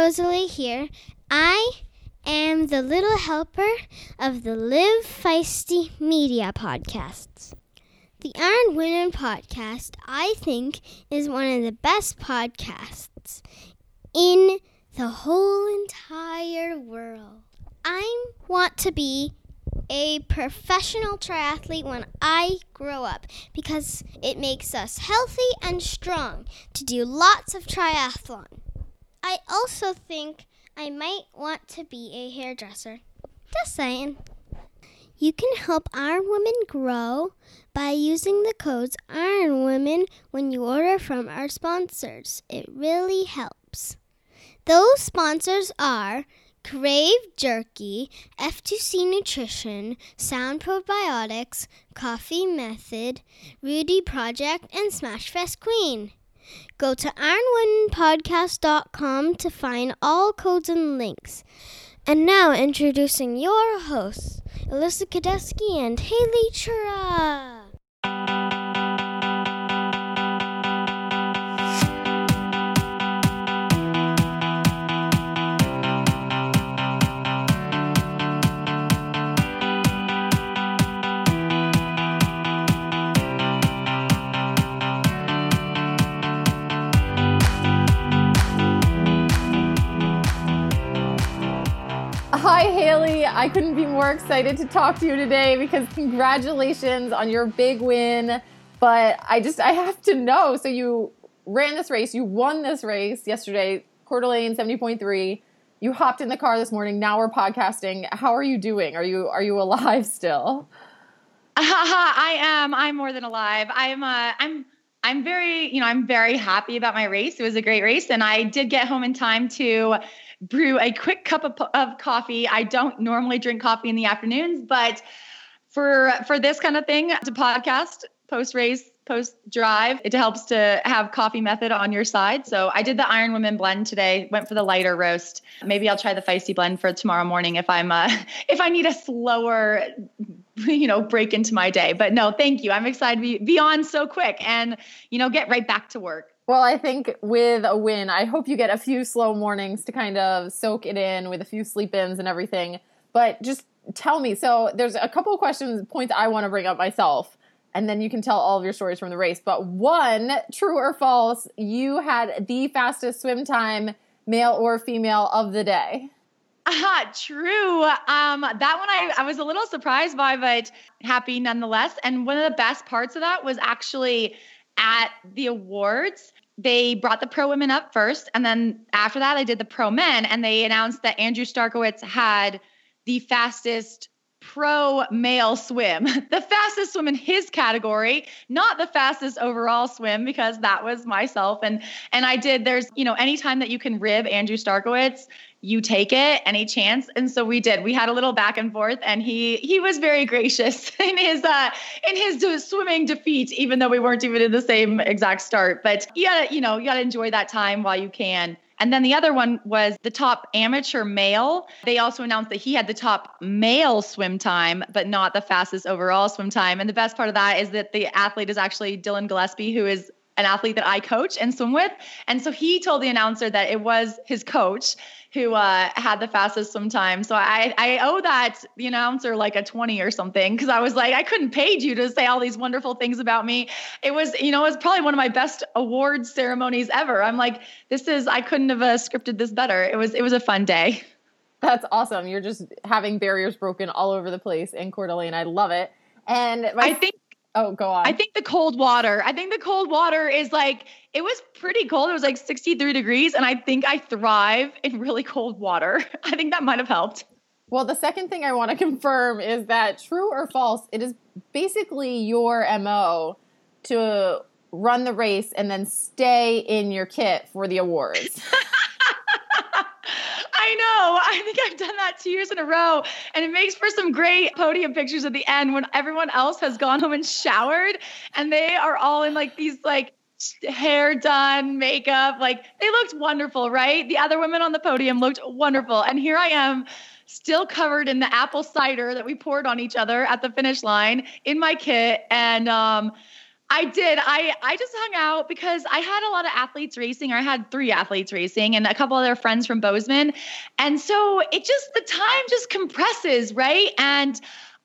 Rosalie here. I am the little helper of the Live Feisty Media podcasts. The Iron Women podcast, I think, is one of the best podcasts in the whole entire world. I want to be a professional triathlete when I grow up because it makes us healthy and strong to do lots of triathlon. I also think I might want to be a hairdresser. Just saying. You can help Iron Women grow by using the codes Iron Women when you order from our sponsors. It really helps. Those sponsors are Crave Jerky, F2C Nutrition, Sound Probiotics, Coffee Method, Rudy Project, and Smashfest Queen. Go to ironwomenpodcast.com to find all codes and links. And now introducing your hosts, Alyssa Godesky and Haley Chura. Haley. I couldn't be more excited to talk to you today because congratulations on your big win. But I just, I have to know. So you ran this race, you won this race yesterday, Coeur d'Alene 70.3. You hopped in the car this morning. Now we're podcasting. How are you doing? Are you, are you alive still? I am. I'm more than alive. I'm, uh, I'm, I'm very, you know, I'm very happy about my race. It was a great race, and I did get home in time to brew a quick cup of, of coffee. I don't normally drink coffee in the afternoons, but for for this kind of thing, to podcast post race, post drive, it helps to have coffee method on your side. So I did the Iron Women blend today. Went for the lighter roast. Maybe I'll try the feisty blend for tomorrow morning if I'm uh, if I need a slower you know break into my day but no thank you i'm excited to be, be on so quick and you know get right back to work well, I think with a win, I hope you get a few slow mornings to kind of soak it in with a few sleep ins and everything. But just tell me so there's a couple of questions, points I want to bring up myself, and then you can tell all of your stories from the race. But one, true or false, you had the fastest swim time, male or female, of the day. Ah, true. Um, that one I, I was a little surprised by, but happy nonetheless. And one of the best parts of that was actually at the awards they brought the pro women up first. And then after that, I did the pro men. And they announced that Andrew Starykowicz had the fastest pro male swim, the fastest swim in his category, not the fastest overall swim because that was myself. And and I did. There's you know anytime that you can rib Andrew Starykowicz, you take it any chance and so we did we had a little back and forth and he he was very gracious in his uh in his swimming defeat even though we weren't even in the same exact start but you gotta you know you gotta enjoy that time while you can and then the other one was the top amateur male. They also announced that he had the top male swim time, but not the fastest overall swim time. And the best part of that is that the athlete is actually Dylan Gillespie, who is an athlete that I coach and swim with. And so he told the announcer that it was his coach who uh, had the fastest swim time. So I, I owe that the announcer like a 20 or something because I was like, I couldn't pay you to say all these wonderful things about me. It was, you know, it was probably one of my best awards ceremonies ever. I'm like, this is, I couldn't have uh, scripted this better. It was, it was a fun day. That's awesome. You're just having barriers broken all over the place in Coeur d'Alene. I love it. And my, I think Oh, go on. I think the cold water. I think the cold water is like it was pretty cold. It was like 63 degrees and I think I thrive in really cold water. I think that might have helped. Well, the second thing I want to confirm is that true or false, it is basically your MO to run the race and then stay in your kit for the awards. I think I've done that two years in a row. And it makes for some great podium pictures at the end when everyone else has gone home and showered and they are all in like these like hair done, makeup. Like they looked wonderful, right? The other women on the podium looked wonderful. And here I am still covered in the apple cider that we poured on each other at the finish line in my kit. And um I did. I I just hung out because I had a lot of athletes racing. Or I had three athletes racing and a couple other friends from Bozeman. And so it just the time just compresses, right? And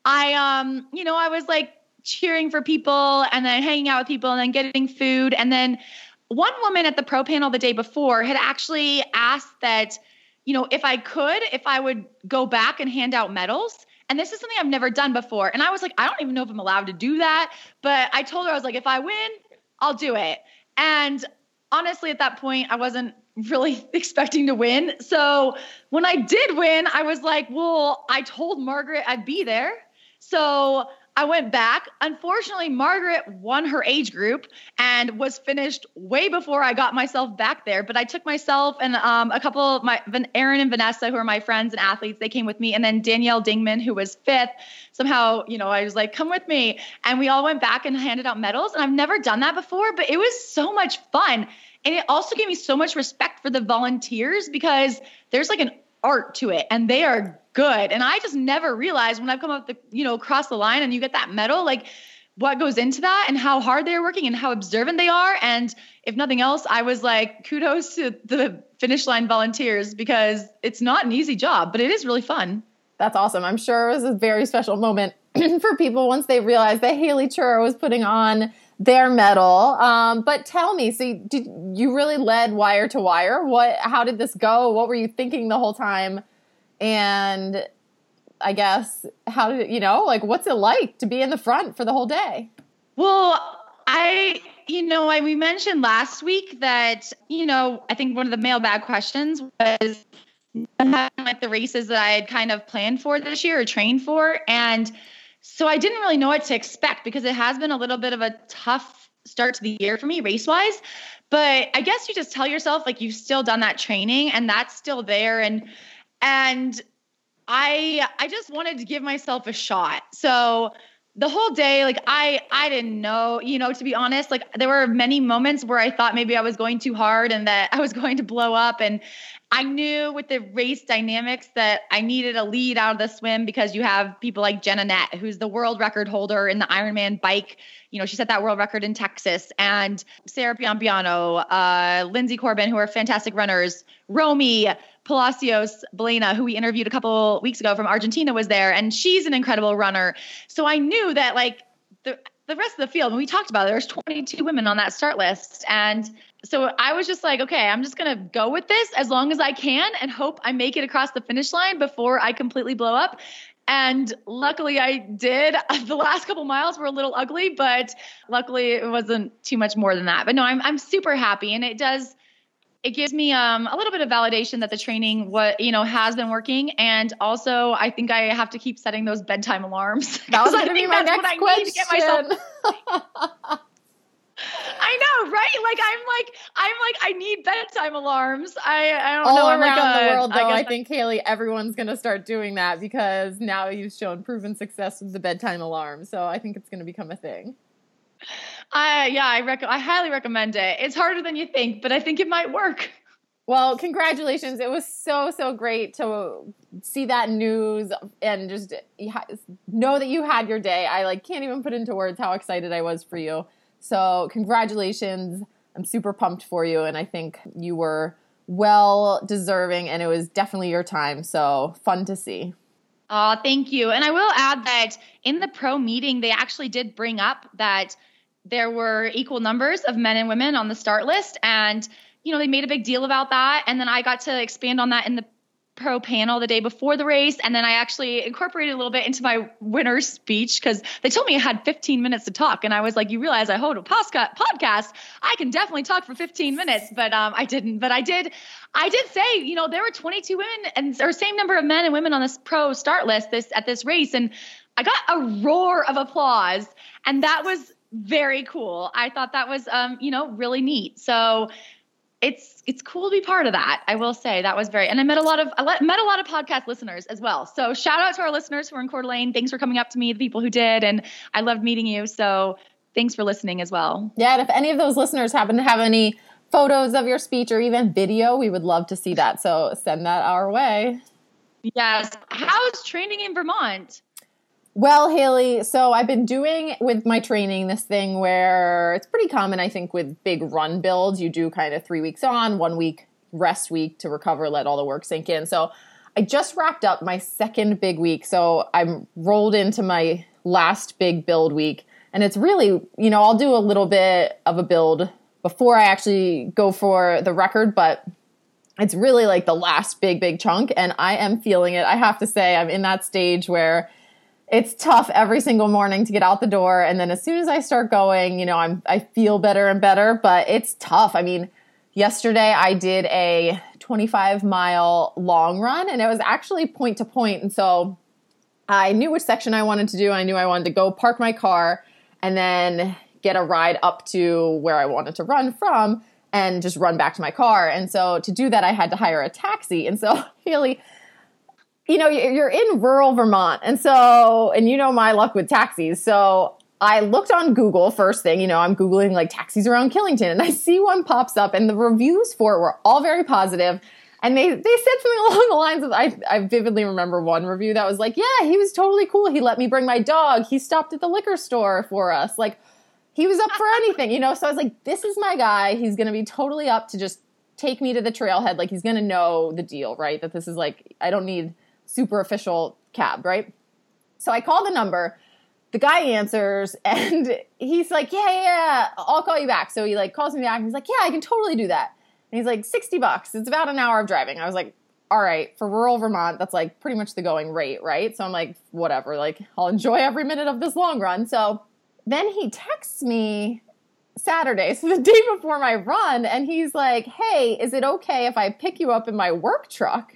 I um, you know, I was like cheering for people and then hanging out with people and then getting food and then one woman at the pro panel the day before had actually asked that you know, if I could, if I would go back and hand out medals. And this is something I've never done before. And I was like, I don't even know if I'm allowed to do that. But I told her, I was like, if I win, I'll do it. And honestly, at that point, I wasn't really expecting to win. So when I did win, I was like, well, I told Margaret I'd be there. So I went back. Unfortunately, Margaret won her age group and was finished way before I got myself back there. But I took myself and um, a couple of my Aaron and Vanessa, who are my friends and athletes, they came with me, and then Danielle Dingman, who was fifth. Somehow, you know, I was like, "Come with me," and we all went back and handed out medals. And I've never done that before, but it was so much fun. And it also gave me so much respect for the volunteers because there's like an art to it and they are good. And I just never realized when I've come up the, you know, across the line and you get that medal, like what goes into that and how hard they're working and how observant they are. And if nothing else, I was like, kudos to the finish line volunteers because it's not an easy job, but it is really fun. That's awesome. I'm sure it was a very special moment for people once they realized that Haley Chura was putting on their medal. Um, but tell me, so you, did you really led wire to wire? What? How did this go? What were you thinking the whole time? And I guess how did it, you know like what's it like to be in the front for the whole day? Well, I you know I, we mentioned last week that you know I think one of the mailbag questions was like the races that I had kind of planned for this year or trained for and so I didn't really know what to expect because it has been a little bit of a tough start to the year for me race wise. But I guess you just tell yourself like you've still done that training and that's still there and and I I just wanted to give myself a shot. So the whole day like i i didn't know you know to be honest like there were many moments where i thought maybe i was going too hard and that i was going to blow up and i knew with the race dynamics that i needed a lead out of the swim because you have people like jenna nett who's the world record holder in the ironman bike. You know she set that world record in texas. And sarah piampiano uh, lindsay corbin who are fantastic runners. Romy Palacios Belena, who we interviewed a couple weeks ago from Argentina, was there, and she's an incredible runner. So I knew that like the the rest of the field, and we talked about it, there's 22 women on that start list, and so I was just like, okay, I'm just gonna go with this as long as I can, and hope I make it across the finish line before I completely blow up. And luckily I did. The last couple miles were a little ugly, but luckily it wasn't too much more than that. But no, I'm I'm super happy and it does it gives me um, a little bit of validation that the training what you know has been working and also i think i have to keep setting those bedtime alarms that was going to be my next question I know, right? Like I'm like I'm like I need bedtime alarms. I I don't All know. Oh, around like a, the world, though, I, I think Haley, everyone's going to start doing that because now you've shown proven success with the bedtime alarm. So I think it's going to become a thing. I yeah, I rec- I highly recommend it. It's harder than you think, but I think it might work. Well, congratulations. It was so, so great to see that news and just know that you had your day. I like can't even put into words how excited I was for you. So, congratulations. I'm super pumped for you and I think you were well deserving and it was definitely your time. So, fun to see. Oh, thank you. And I will add that in the pro meeting, they actually did bring up that there were equal numbers of men and women on the start list. And, you know, they made a big deal about that. And then I got to expand on that in the pro panel the day before the race and then i actually incorporated a little bit into my winner's speech because they told me i had 15 minutes to talk and i was like you realize i hold a podcast i can definitely talk for 15 minutes but um, i didn't but i did i did say you know there were 22 women and or same number of men and women on this pro start list this at this race and i got a roar of applause and that was very cool. I thought that was, um, you know, really neat. So it's it's cool to be part of that. I will say that was very, and I met a lot of I met a lot of podcast listeners as well. So shout out to our listeners who are in Coeur d'Alene. Thanks for coming up to me, the people who did, and I loved meeting you. So thanks for listening as well. Yeah, and if any of those listeners happen to have any photos of your speech or even video, we would love to see that. So send that our way. Yes. How's training in Vermont? Well, Haley, so I've been doing with my training this thing where it's pretty common, I think, with big run builds. You do kind of three weeks on, one week rest week to recover, let all the work sink in. So I just wrapped up my second big week. So I'm rolled into my last big build week. And it's really, you know, I'll do a little bit of a build before I actually go for the record, but it's really like the last big, big chunk. And I am feeling it. I have to say, I'm in that stage where it's tough every single morning to get out the door. And then as soon as i start going you know i'm i feel better and better but it's tough. I mean yesterday i did a 25 mile long run and it was actually point to point. And so i knew which section i wanted to do. I knew i wanted to go park my car and then get a ride up to where i wanted to run from and just run back to my car. And so to do that i had to hire a taxi. And so haley you know, you're in rural Vermont. And so, and you know my luck with taxis. So I looked on Google first thing, you know, I'm Googling like taxis around Killington and I see one pops up and the reviews for it were all very positive. And they, they said something along the lines of, I, I vividly remember one review that was like, yeah, he was totally cool. He let me bring my dog. He stopped at the liquor store for us. Like he was up for anything, you know? So I was like, this is my guy. He's going to be totally up to just take me to the trailhead. Like he's going to know the deal, right? That this is like, I don't need super official cab, right? So I call the number. The guy answers and he's like, Yeah, yeah, I'll call you back. So he like calls me back and he's like, Yeah, I can totally do that. And he's like, 60 bucks. It's about an hour of driving. I was like, all right, for rural Vermont, that's like pretty much the going rate, right? So I'm like, whatever, like I'll enjoy every minute of this long run. So then he texts me Saturday, so the day before my run, and he's like, hey, is it okay if I pick you up in my work truck?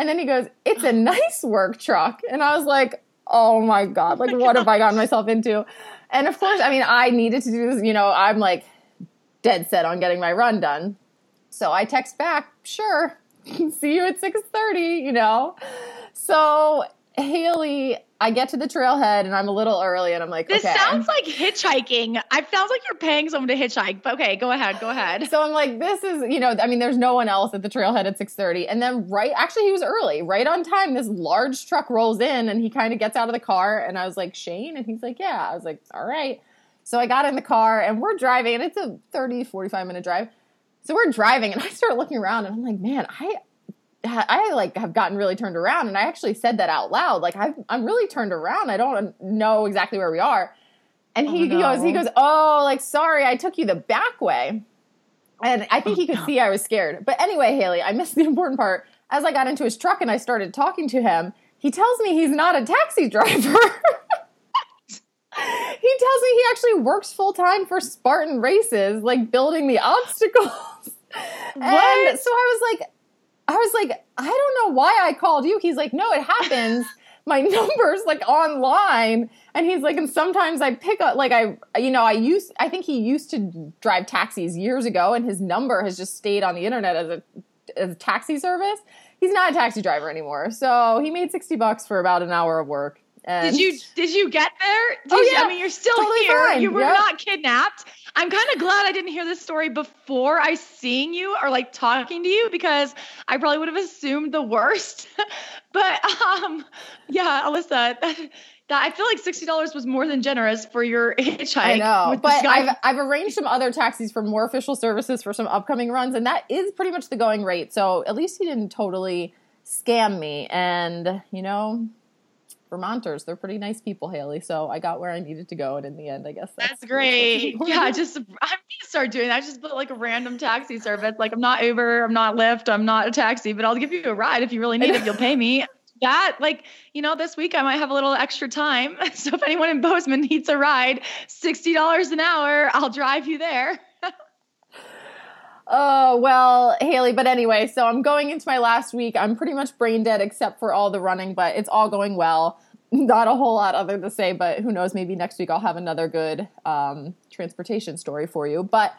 And then he goes, It's a nice work truck. And I was like, Oh my God, like, what have I gotten myself into? And of course, I mean, I needed to do this, you know, I'm like dead set on getting my run done. So I text back, sure, see you at 6:30, you know. So Haley, I get to the trailhead and I'm a little early and I'm like, this okay. sounds like hitchhiking. I sounds like you're paying someone to hitchhike. But okay, go ahead, go ahead. So I'm like, this is, you know, I mean, there's no one else at the trailhead at 6:30, and then right, actually, he was early, right on time. This large truck rolls in and he kind of gets out of the car, and I was like, Shane, and he's like, yeah. I was like, all right. So I got in the car and we're driving, and it's a 30, 45 minute drive. So we're driving, and I start looking around, and I'm like, man, I I like have gotten really turned around, and I actually said that out loud. Like i am really turned around. I don't know exactly where we are. And oh, he, oh, no. he goes, he goes, oh, like sorry, I took you the back way. And I think oh, he could oh, no. see I was scared. But anyway, Haley, I missed the important part. As I got into his truck and I started talking to him, he tells me he's not a taxi driver. he tells me he actually works full time for Spartan Races, like building the obstacles. What? And so I was like, I was like, I don't know why I called you. He's like, no, it happens. My number's like online. And he's like, and sometimes I pick up, like, I, you know, I used, I think he used to drive taxis years ago and his number has just stayed on the internet as a, as a taxi service. He's not a taxi driver anymore. So he made 60 bucks for about an hour of work. Did you did you get there? Did oh yeah, you, I mean you're still totally here. Fine. You were yep. not kidnapped. I'm kind of glad I didn't hear this story before I seeing you or like talking to you because I probably would have assumed the worst. but um, yeah, Alyssa, that, that I feel like sixty dollars was more than generous for your hitchhike. I know, but I've I've arranged some other taxis for more official services for some upcoming runs, and that is pretty much the going rate. So at least he didn't totally scam me, and you know Vermonters. They're pretty nice people, Haley. So I got where I needed to go, and in the end, I guess that's, that's great. Yeah, just I'm gonna start doing that. I just put like a random taxi service. Like I'm not Uber, I'm not Lyft, I'm not a taxi, but I'll give you a ride if you really need it. You'll pay me. That like you know this week I might have a little extra time. So if anyone in Bozeman needs a ride, sixty dollars an hour, I'll drive you there. Oh, well, Haley, but anyway, so I'm going into my last week. I'm pretty much brain dead except for all the running, but it's all going well. Not a whole lot other to say, but who knows? Maybe next week I'll have another good um, transportation story for you. But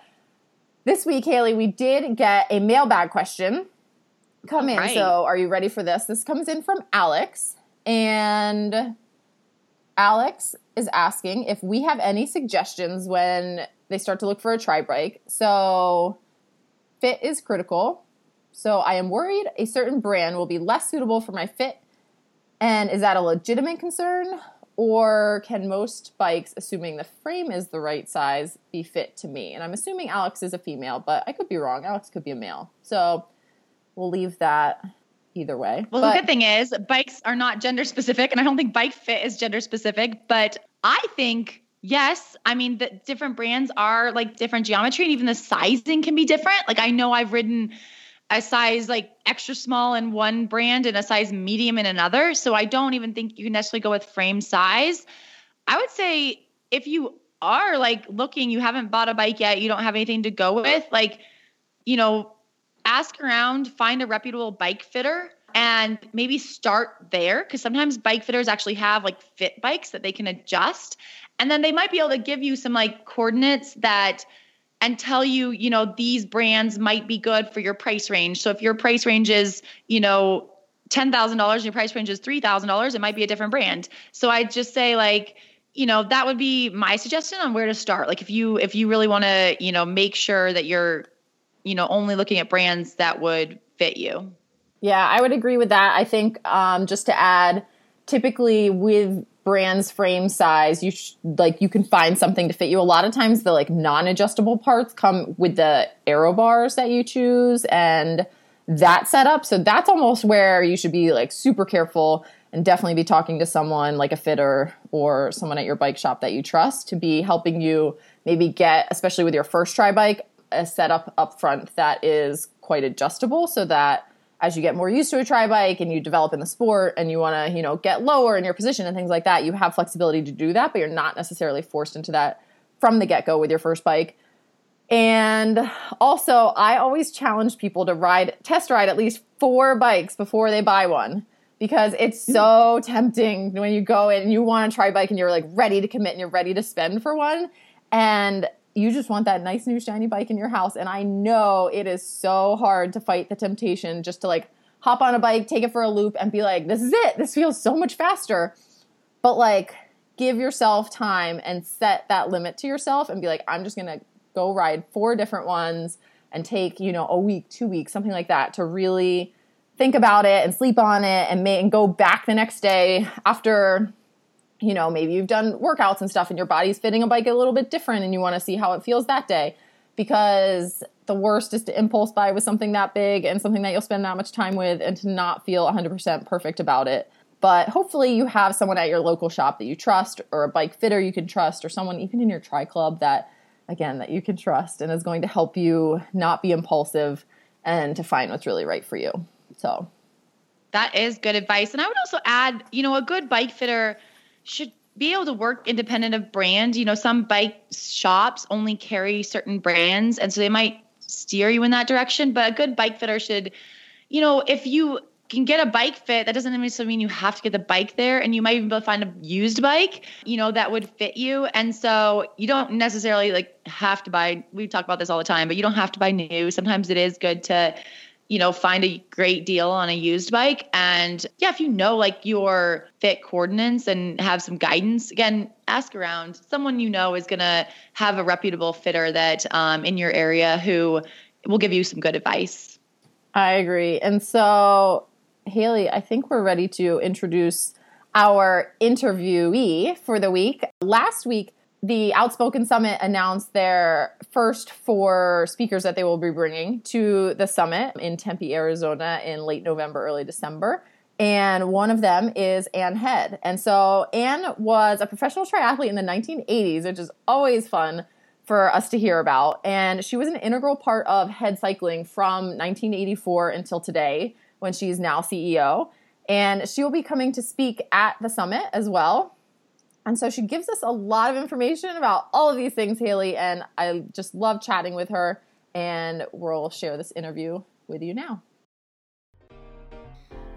this week, Haley, we did get a mailbag question come in. Right. So are you ready for this? This comes in from Alex. And Alex is asking if we have any suggestions when they start to look for a tri bike. So Fit is critical. So I am worried a certain brand will be less suitable for my fit. And is that a legitimate concern? or can most bikes, assuming the frame is the right size, be fit to me? And I'm assuming Alex is a female, but I could be wrong. Alex could be a male. So we'll leave that either way. Well, but, the good thing is bikes are not gender specific, and I don't think bike fit is gender specific, but I think yes i mean the different brands are like different geometry and even the sizing can be different. Like i know i've ridden a size like extra small in one brand and a size medium in another so i don't even think you can necessarily go with frame size. I would say if you are like looking you haven't bought a bike yet you don't have anything to go with like you know ask around find a reputable bike fitter and maybe start there because sometimes bike fitters actually have like fit bikes that they can adjust and then they might be able to give you some like coordinates that and tell you, you know, these brands might be good for your price range. So if your price range is, you know, $10,000 and your price range is $3,000, it might be a different brand. So I'd just say like, you know, that would be my suggestion on where to start. Like if you if you really want to, you know, make sure that you're, you know, only looking at brands that would fit you. Yeah, I would agree with that. I think um, just to add, typically with brand's frame size you sh- like you can find something to fit you. A lot of times the like non-adjustable parts come with the aero bars that you choose and that setup. So that's almost where you should be like super careful and definitely be talking to someone like a fitter or someone at your bike shop that you trust to be helping you maybe get especially with your first tri bike a setup up front that is quite adjustable so that as you get more used to a tri bike and you develop in the sport and you want to, you know, get lower in your position and things like that, you have flexibility to do that, but you're not necessarily forced into that from the get go with your first bike. And also, I always challenge people to ride, test ride at least four bikes before they buy one because it's mm. so tempting when you go in and you want to try bike and you're like ready to commit and you're ready to spend for one. And you just want that nice new shiny bike in your house. And I know it is so hard to fight the temptation just to like hop on a bike, take it for a loop, and be like, this is it. This feels so much faster. But like, give yourself time and set that limit to yourself and be like, I'm just gonna go ride four different ones and take, you know, a week, two weeks, something like that to really think about it and sleep on it and, may, and go back the next day after you know, maybe you've done workouts and stuff and your body's fitting a bike a little bit different and you want to see how it feels that day. Because the worst is to impulse buy with something that big and something that you'll spend that much time with and to not feel 100% perfect about it. But hopefully, you have someone at your local shop that you trust, or a bike fitter you can trust, or someone even in your tri club that, again, that you can trust and is going to help you not be impulsive and to find what's really right for you. So, that is good advice. And I would also add, you know, a good bike fitter should be able to work independent of brand. You know, some bike shops only carry certain brands, and so they might steer you in that direction. But a good bike fitter should, you know, if you can get a bike fit, that doesn't necessarily mean you have to get the bike there. And you might even be able to find a used bike, you know, that would fit you. And so you don't necessarily like have to buy, we talk about this all the time, but you don't have to buy new. Sometimes it is good to you know, find a great deal on a used bike. And yeah, if you know like your fit coordinates and have some guidance, again, ask around. Someone you know is going to have a reputable fitter that um, in your area who will give you some good advice. I agree. And so, Haley, I think we're ready to introduce our interviewee for the week. Last week, the Outspoken Summit announced their first four speakers that they will be bringing to the summit in Tempe, Arizona in late November, early December. And one of them is Anne Head. And so Anne was a professional triathlete in the 1980s, which is always fun for us to hear about. And she was an integral part of Head Cycling from 1984 until today, when she's now CEO. And she will be coming to speak at the summit as well. And so she gives us a lot of information about all of these things, Haley, and I just love chatting with her. And we'll share this interview with you now.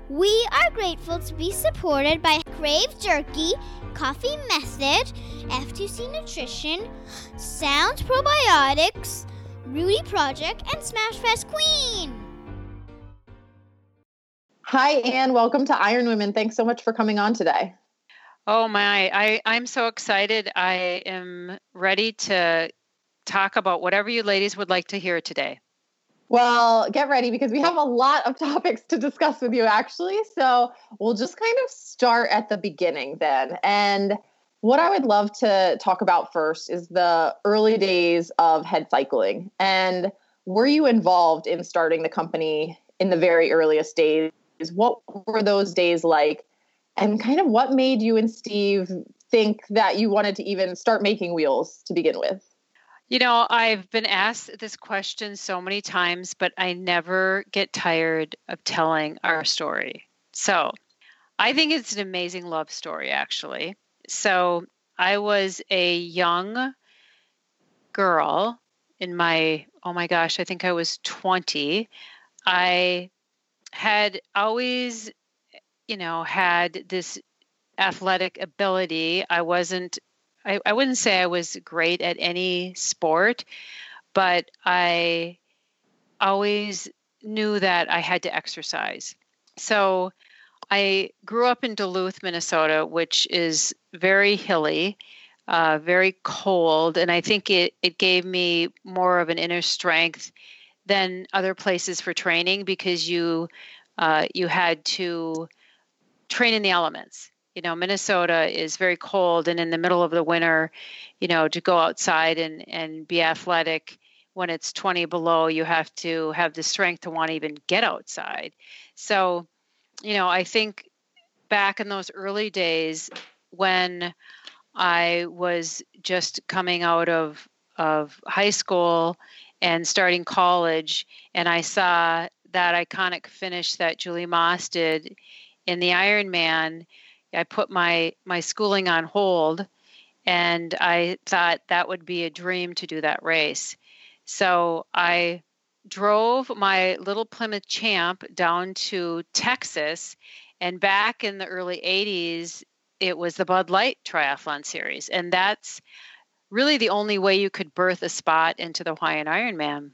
We are grateful to be supported by Crave Jerky, Coffee Method, F2C Nutrition, Sound Probiotics, Rudy Project, and Smashfest Queen. Hi, Anne. Welcome to Iron Women. Thanks so much for coming on today. Oh my, I, I'm so excited. I am ready to talk about whatever you ladies would like to hear today. Well, get ready because we have a lot of topics to discuss with you, actually. So we'll just kind of start at the beginning then. And what I would love to talk about first is the early days of head cycling. And were you involved in starting the company in the very earliest days? What were those days like? And kind of what made you and Steve think that you wanted to even start making wheels to begin with? You know, I've been asked this question so many times, but I never get tired of telling our story. So I think it's an amazing love story, actually. So I was a young girl in my, oh my gosh, I think I was 20. I had always, you know, had this athletic ability. I wasn't I, I wouldn't say I was great at any sport, but I always knew that I had to exercise. So I grew up in Duluth, Minnesota, which is very hilly, uh, very cold, and I think it, it gave me more of an inner strength than other places for training because you uh, you had to train in the elements. You know minnesota is very cold and in the middle of the winter you know to go outside and and be athletic when it's 20 below you have to have the strength to want to even get outside. So you know i think back in those early days when i was just coming out of of high school and starting college and i saw that iconic finish that julie moss did in the ironman I put my my schooling on hold and I thought that would be a dream to do that race. So I drove my little Plymouth Champ down to Texas and back in the early 80s it was the Bud Light Triathlon series and that's really the only way you could berth a spot into the Hawaiian Ironman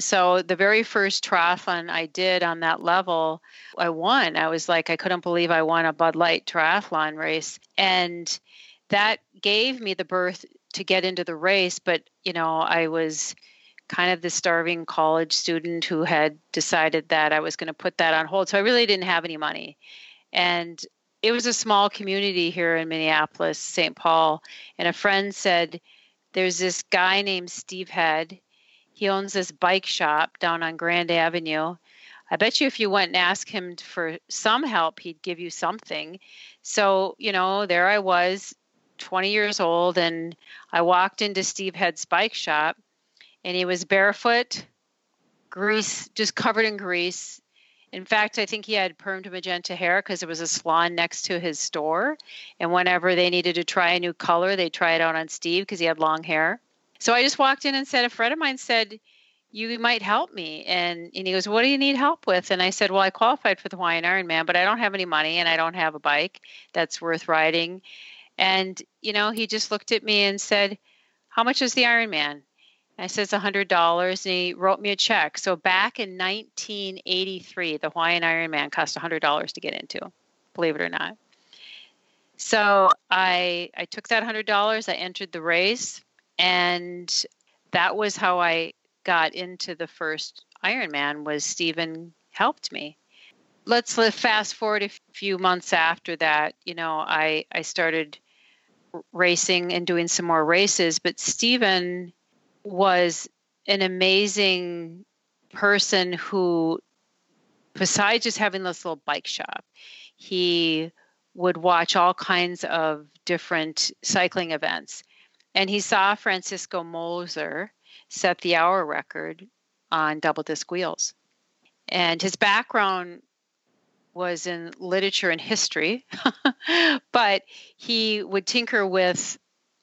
so the very first triathlon I did on that level, I won. I was like, I couldn't believe I won a Bud Light triathlon race. And that gave me the berth to get into the race. But, you know, I was kind of the starving college student who had decided that I was going to put that on hold. So I really didn't have any money. And it was a small community here in Minneapolis, St. Paul. And a friend said, There's this guy named Steve Head he owns this bike shop down on Grand Avenue. I bet you if you went and asked him for some help, he'd give you something. So, you know, there I was, 20 years old, and I walked into Steve Head's bike shop, and he was barefoot, grease, just covered in grease. In fact, I think he had permed magenta hair because there was a salon next to his store. And whenever they needed to try a new color, they try it out on Steve because he had long hair. So I just walked in and said, a friend of mine said, you might help me. And, and he goes, what do you need help with? And I said, well, I qualified for the Hawaiian Ironman, but I don't have any money and I don't have a bike that's worth riding. And, you know, he just looked at me and said, how much is the Ironman? I says $100 and he wrote me a check. So back in 1983, the Hawaiian Ironman cost $100 to get into, believe it or not. So I I took that $100, I entered the race and that was how I got into the first Ironman was Stephen helped me. Let's fast forward a few months after that. You know, I I started racing and doing some more races, but Stephen was an amazing person who, besides just having this little bike shop, he would watch all kinds of different cycling events and he saw Francisco Moser set the hour record on double disc wheels. And his background was in literature and history, but he would tinker with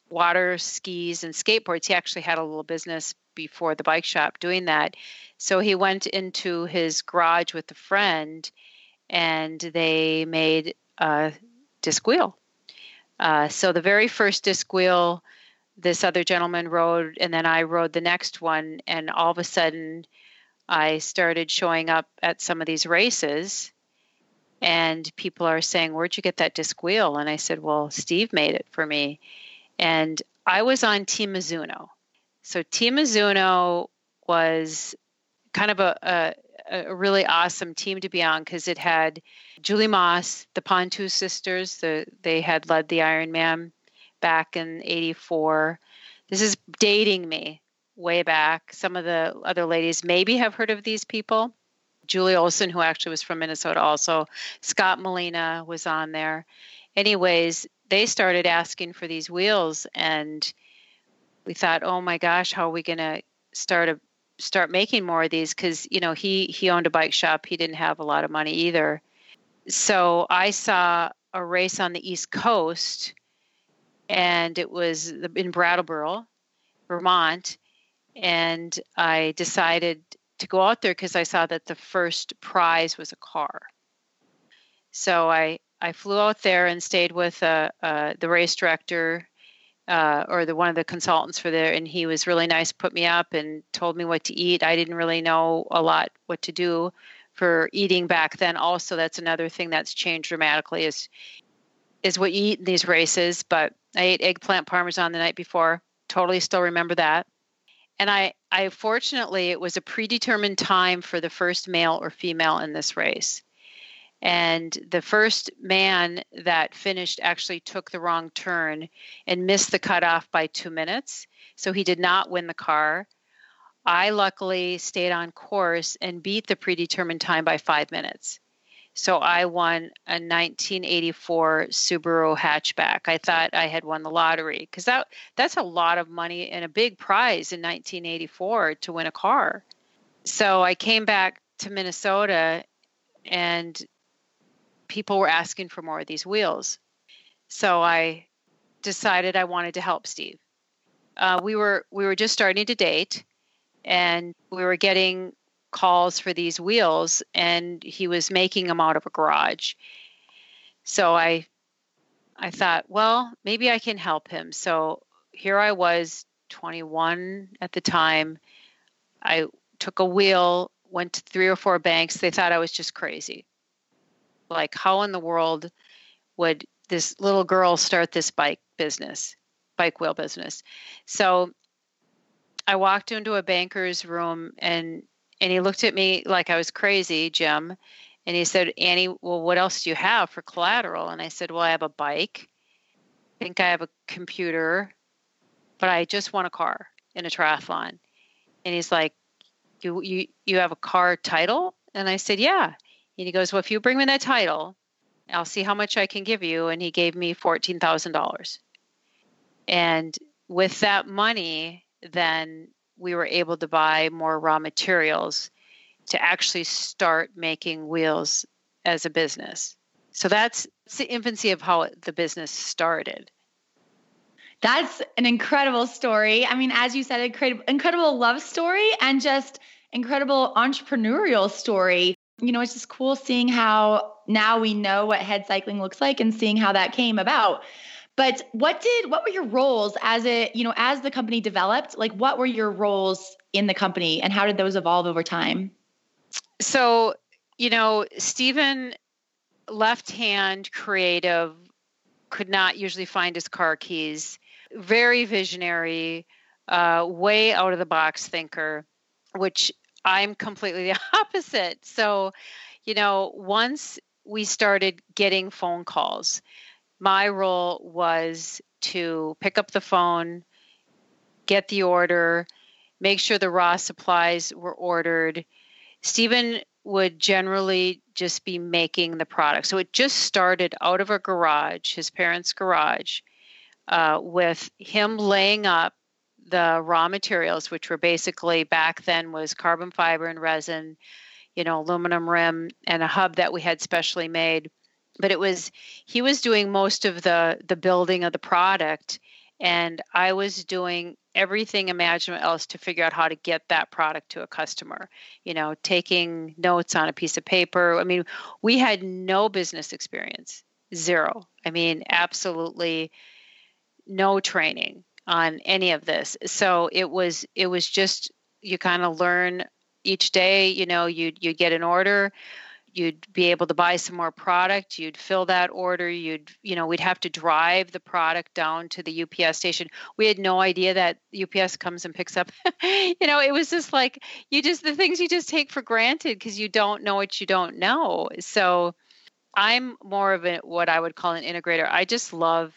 water skis and skateboards. He actually had a little business before the bike shop doing that. So he went into his garage with a friend and they made a disc wheel. Uh, so the very first disc wheel this other gentleman rode, and then I rode the next one, and all of a sudden, I started showing up at some of these races, and people are saying, "Where'd you get that disc wheel?" And I said, "Well, Steve made it for me," and I was on Team Mizuno. So Team Mizuno was kind of a, a a really awesome team to be on because it had Julie Moss, the Puntous sisters. The they had led the Ironman back in '84. This is dating me way back. Some of the other ladies maybe have heard of these people. Julie Olson, who actually was from Minnesota, also. Scott Molina was on there. Anyways, they started asking for these wheels, and we thought, oh my gosh, how are we going to start a start making more of these? Because you know he he owned a bike shop. He didn't have a lot of money either. So I saw a race on the East Coast, and it was in Brattleboro, Vermont, and I decided to go out there because I saw that the first prize was a car. So I I flew out there and stayed with uh, uh, the race director uh, or the one of the consultants for there, and he was really nice. Put me up and told me what to eat. I didn't really know a lot what to do for eating back then. Also, that's another thing that's changed dramatically is is what you eat in these races. But I ate eggplant parmesan the night before. Totally still remember that and I, I fortunately, it was a predetermined time for the first male or female in this race. And the first man that finished actually took the wrong turn and missed the cutoff by two minutes. So he did not win the car. I luckily stayed on course and beat the predetermined time by five minutes. So I won a 1984 Subaru hatchback. I thought I had won the lottery because that that's a lot of money and a big prize in 1984 to win a car. So I came back to Minnesota and people were asking for more of these wheels. So I decided I wanted to help Steve. Uh, we were we were just starting to date, and we were getting calls for these wheels and he was making them out of a garage. So I I thought, well, maybe I can help him. So here I was 21 at the time. I took a wheel, went to three or four banks. They thought I was just crazy. Like how in the world would this little girl start this bike business, bike wheel business? So I walked into a banker's room and and he looked at me like I was crazy, Jim. And he said, Annie, well, what else do you have for collateral? And I said, Well, I have a bike. I think I have a computer, but I just want a car in a triathlon. And he's like, You you you have a car title? And I said, Yeah. And he goes, Well, if you bring me that title, I'll see how much I can give you. And he gave me fourteen thousand dollars. And with that money, then we were able to buy more raw materials to actually start making wheels as a business. So that's the infancy of how the business started. That's an incredible story. I mean, as you said, incredible, incredible love story and just incredible entrepreneurial story. You know, it's just cool seeing how now we know what head cycling looks like and seeing how that came about. But what did what were your roles as it, you know, as the company developed? Like what were your roles in the company and how did those evolve over time? So, you know, Stephen left hand creative could not usually find his car keys. Very visionary, uh, way out of the box thinker, which I'm completely the opposite. So, you know, once we started getting phone calls, my role was to pick up the phone, get the order, make sure the raw supplies were ordered. Stephen would generally just be making the product. So it just started out of a garage, his parents' garage, uh, with him laying up the raw materials, which were basically back then was carbon fiber and resin, you know, aluminum rim, and a hub that we had specially made but it was he was doing most of the the building of the product and i was doing everything imaginable else to figure out how to get that product to a customer you know taking notes on a piece of paper. I mean we had no business experience zero. I mean absolutely no training on any of this. So it was it was just you kind of learn each day you know you you get an order you'd be able to buy some more product you'd fill that order you'd you know we'd have to drive the product down to the ups station. We had no idea that ups comes and picks up. You know it was just like you just the things you just take for granted because you don't know what you don't know. So i'm more of a what i would call an integrator. I just love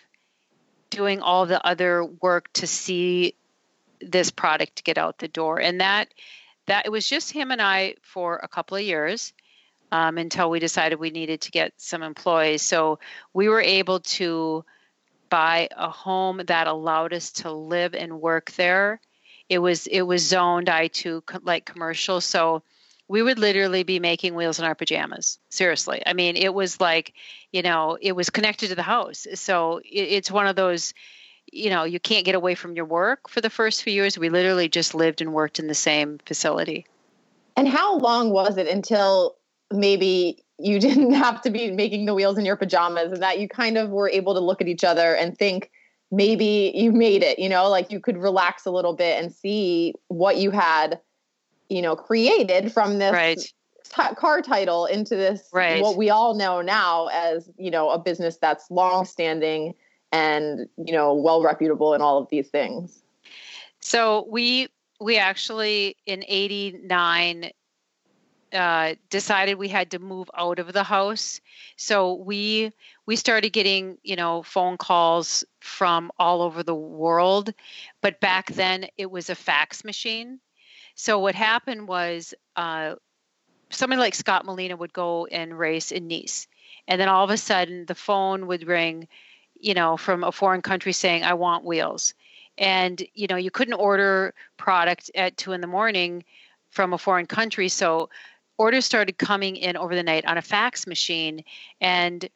doing all the other work to see this product get out the door. And that that it was just him and i for a couple of years um, until we decided we needed to get some employees. So we were able to buy a home that allowed us to live and work there. It was it was zoned I two like commercial, so we would literally be making wheels in our pajamas. Seriously, I mean, it was like, you know, it was connected to the house. So it, it's one of those, you know, you can't get away from your work for the first few years. We literally just lived and worked in the same facility. And how long was it until maybe you didn't have to be making the wheels in your pajamas and that you kind of were able to look at each other and think maybe you made it you know like you could relax a little bit and see what you had you know created from this right. t- car title into this right. what we all know now as you know a business that's long standing and you know well reputable and all of these things so we we actually in 89 uh, decided we had to move out of the house. So we we started getting you know phone calls from all over the world, but back then it was a fax machine. So what happened was uh, somebody like Scott Molina would go and race in Nice, and then all of a sudden the phone would ring, you know, from a foreign country saying I want wheels, and you know you couldn't order product at two in the morning from a foreign country, so orders started coming in over the night on a fax machine and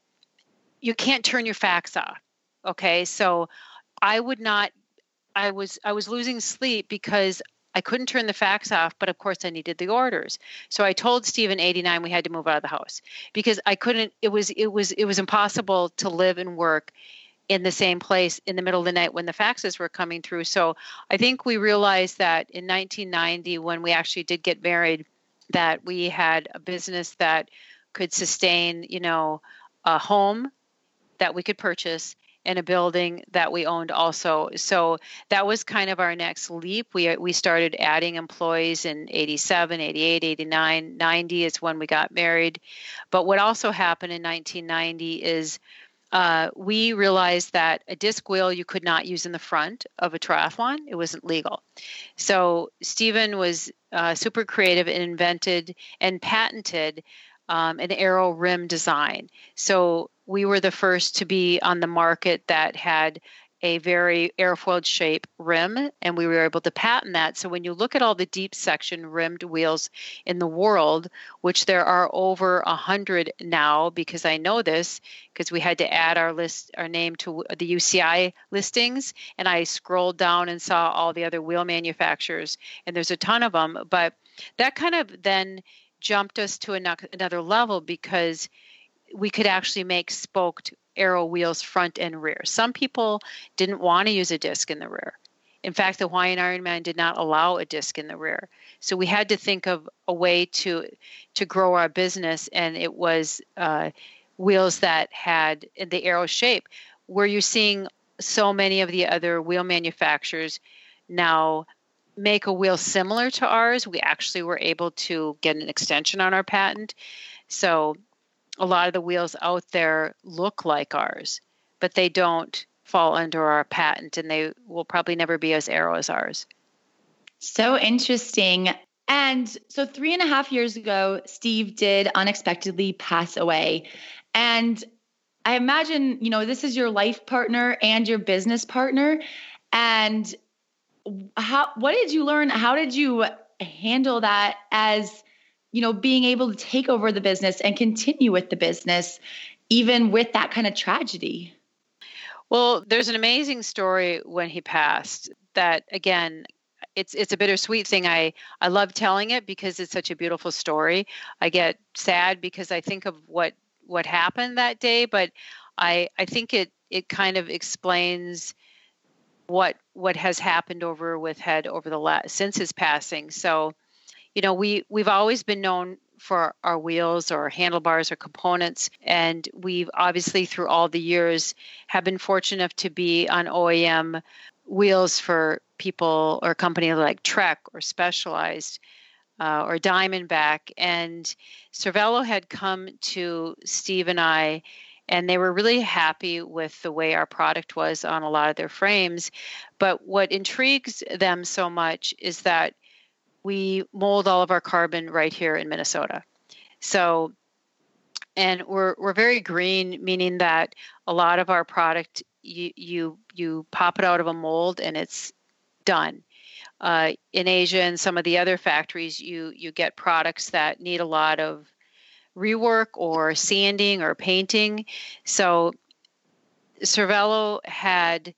you can't turn your fax off okay? So i would not i was i was losing sleep because i couldn't turn the fax off but of course i needed the orders. So i told stephen 89 we had to move out of the house because i couldn't it was it was it was impossible to live and work in the same place in the middle of the night when the faxes were coming through. So i think we realized that in 1990 when we actually did get married that we had a business that could sustain, you know, a home that we could purchase and a building that we owned also. So that was kind of our next leap. We we started adding employees in 87, 88, 89, 90 is when we got married. But what also happened in 1990 is uh, we realized that a disc wheel you could not use in the front of a triathlon. It wasn't legal. So Stephen was uh, super creative and invented and patented um, an aero rim design. So we were the first to be on the market that had a very airfoiled shape rim, and we were able to patent that. So when you look at all the deep section rimmed wheels in the world, which there are over a hundred now, because I know this because we had to add our list, our name to the UCI listings, and I scrolled down and saw all the other wheel manufacturers, and there's a ton of them. But that kind of then jumped us to another level because we could actually make spoked aero wheels front and rear. Some people didn't want to use a disc in the rear. In fact, the Hawaiian Ironman did not allow a disc in the rear. So we had to think of a way to to grow our business, and it was uh, wheels that had the aero shape. Where you're seeing so many of the other wheel manufacturers now make a wheel similar to ours, we actually were able to get an extension on our patent. So a lot of the wheels out there look like ours, but they don't fall under our patent and they will probably never be as aero as ours. So interesting. And so, three and a half years ago, Steve did unexpectedly pass away. And I imagine, you know, this is your life partner and your business partner. And how, what did you learn? How did you handle that as you know, being able to take over the business and continue with the business, even with that kind of tragedy? Well, there's an amazing story when he passed that again it's it's a bittersweet thing. I I love telling it because it's such a beautiful story. I get sad because I think of what what happened that day, but I I think it it kind of explains what what has happened over with HED over the last since his passing. So you know we we've always been known for our wheels or handlebars or components. And we've obviously, through all the years, have been fortunate enough to be on OEM wheels for people or companies like Trek or Specialized. Uh, or Diamondback, and Cervelo had come to Steve and I and they were really happy with the way our product was on a lot of their frames. But what intrigues them so much is that we mold all of our carbon right here in Minnesota. So, and we're we're very green, meaning that a lot of our product you you you pop it out of a mold and it's done. Uh, in Asia and some of the other factories, you you get products that need a lot of rework or sanding or painting. So Cervelo had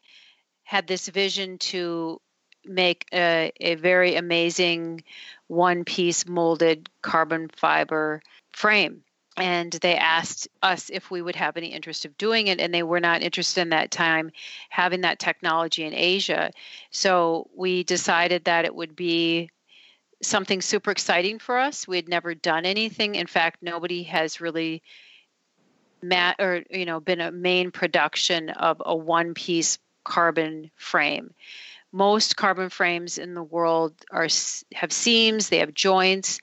had this vision to make a, a very amazing one piece molded carbon fiber frame and they asked us if we would have any interest of doing it and they were not interested in that time having that technology in asia so we decided that it would be something super exciting for us. We had never done anything. In fact, nobody has really mat or you know been a main production of a one piece carbon frame. Most carbon frames in the world are have seams, they have joints,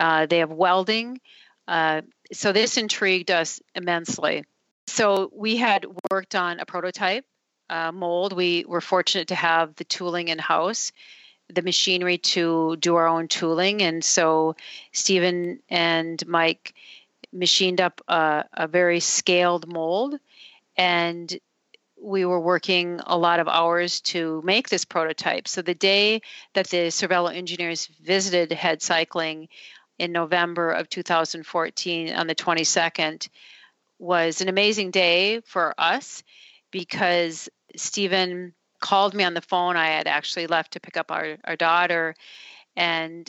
uh, they have welding. Uh, so this intrigued us immensely. So we had worked on a prototype uh, mold. We were fortunate to have the tooling in house the machinery to do our own tooling. And so Stephen and Mike machined up a, a very scaled mold. And we were working a lot of hours to make this prototype. So the day that the Cervelo engineers visited HED Cycling in November of 2014 on the 22nd was an amazing day for us because Stephen called me on the phone. I had actually left to pick up our, our daughter and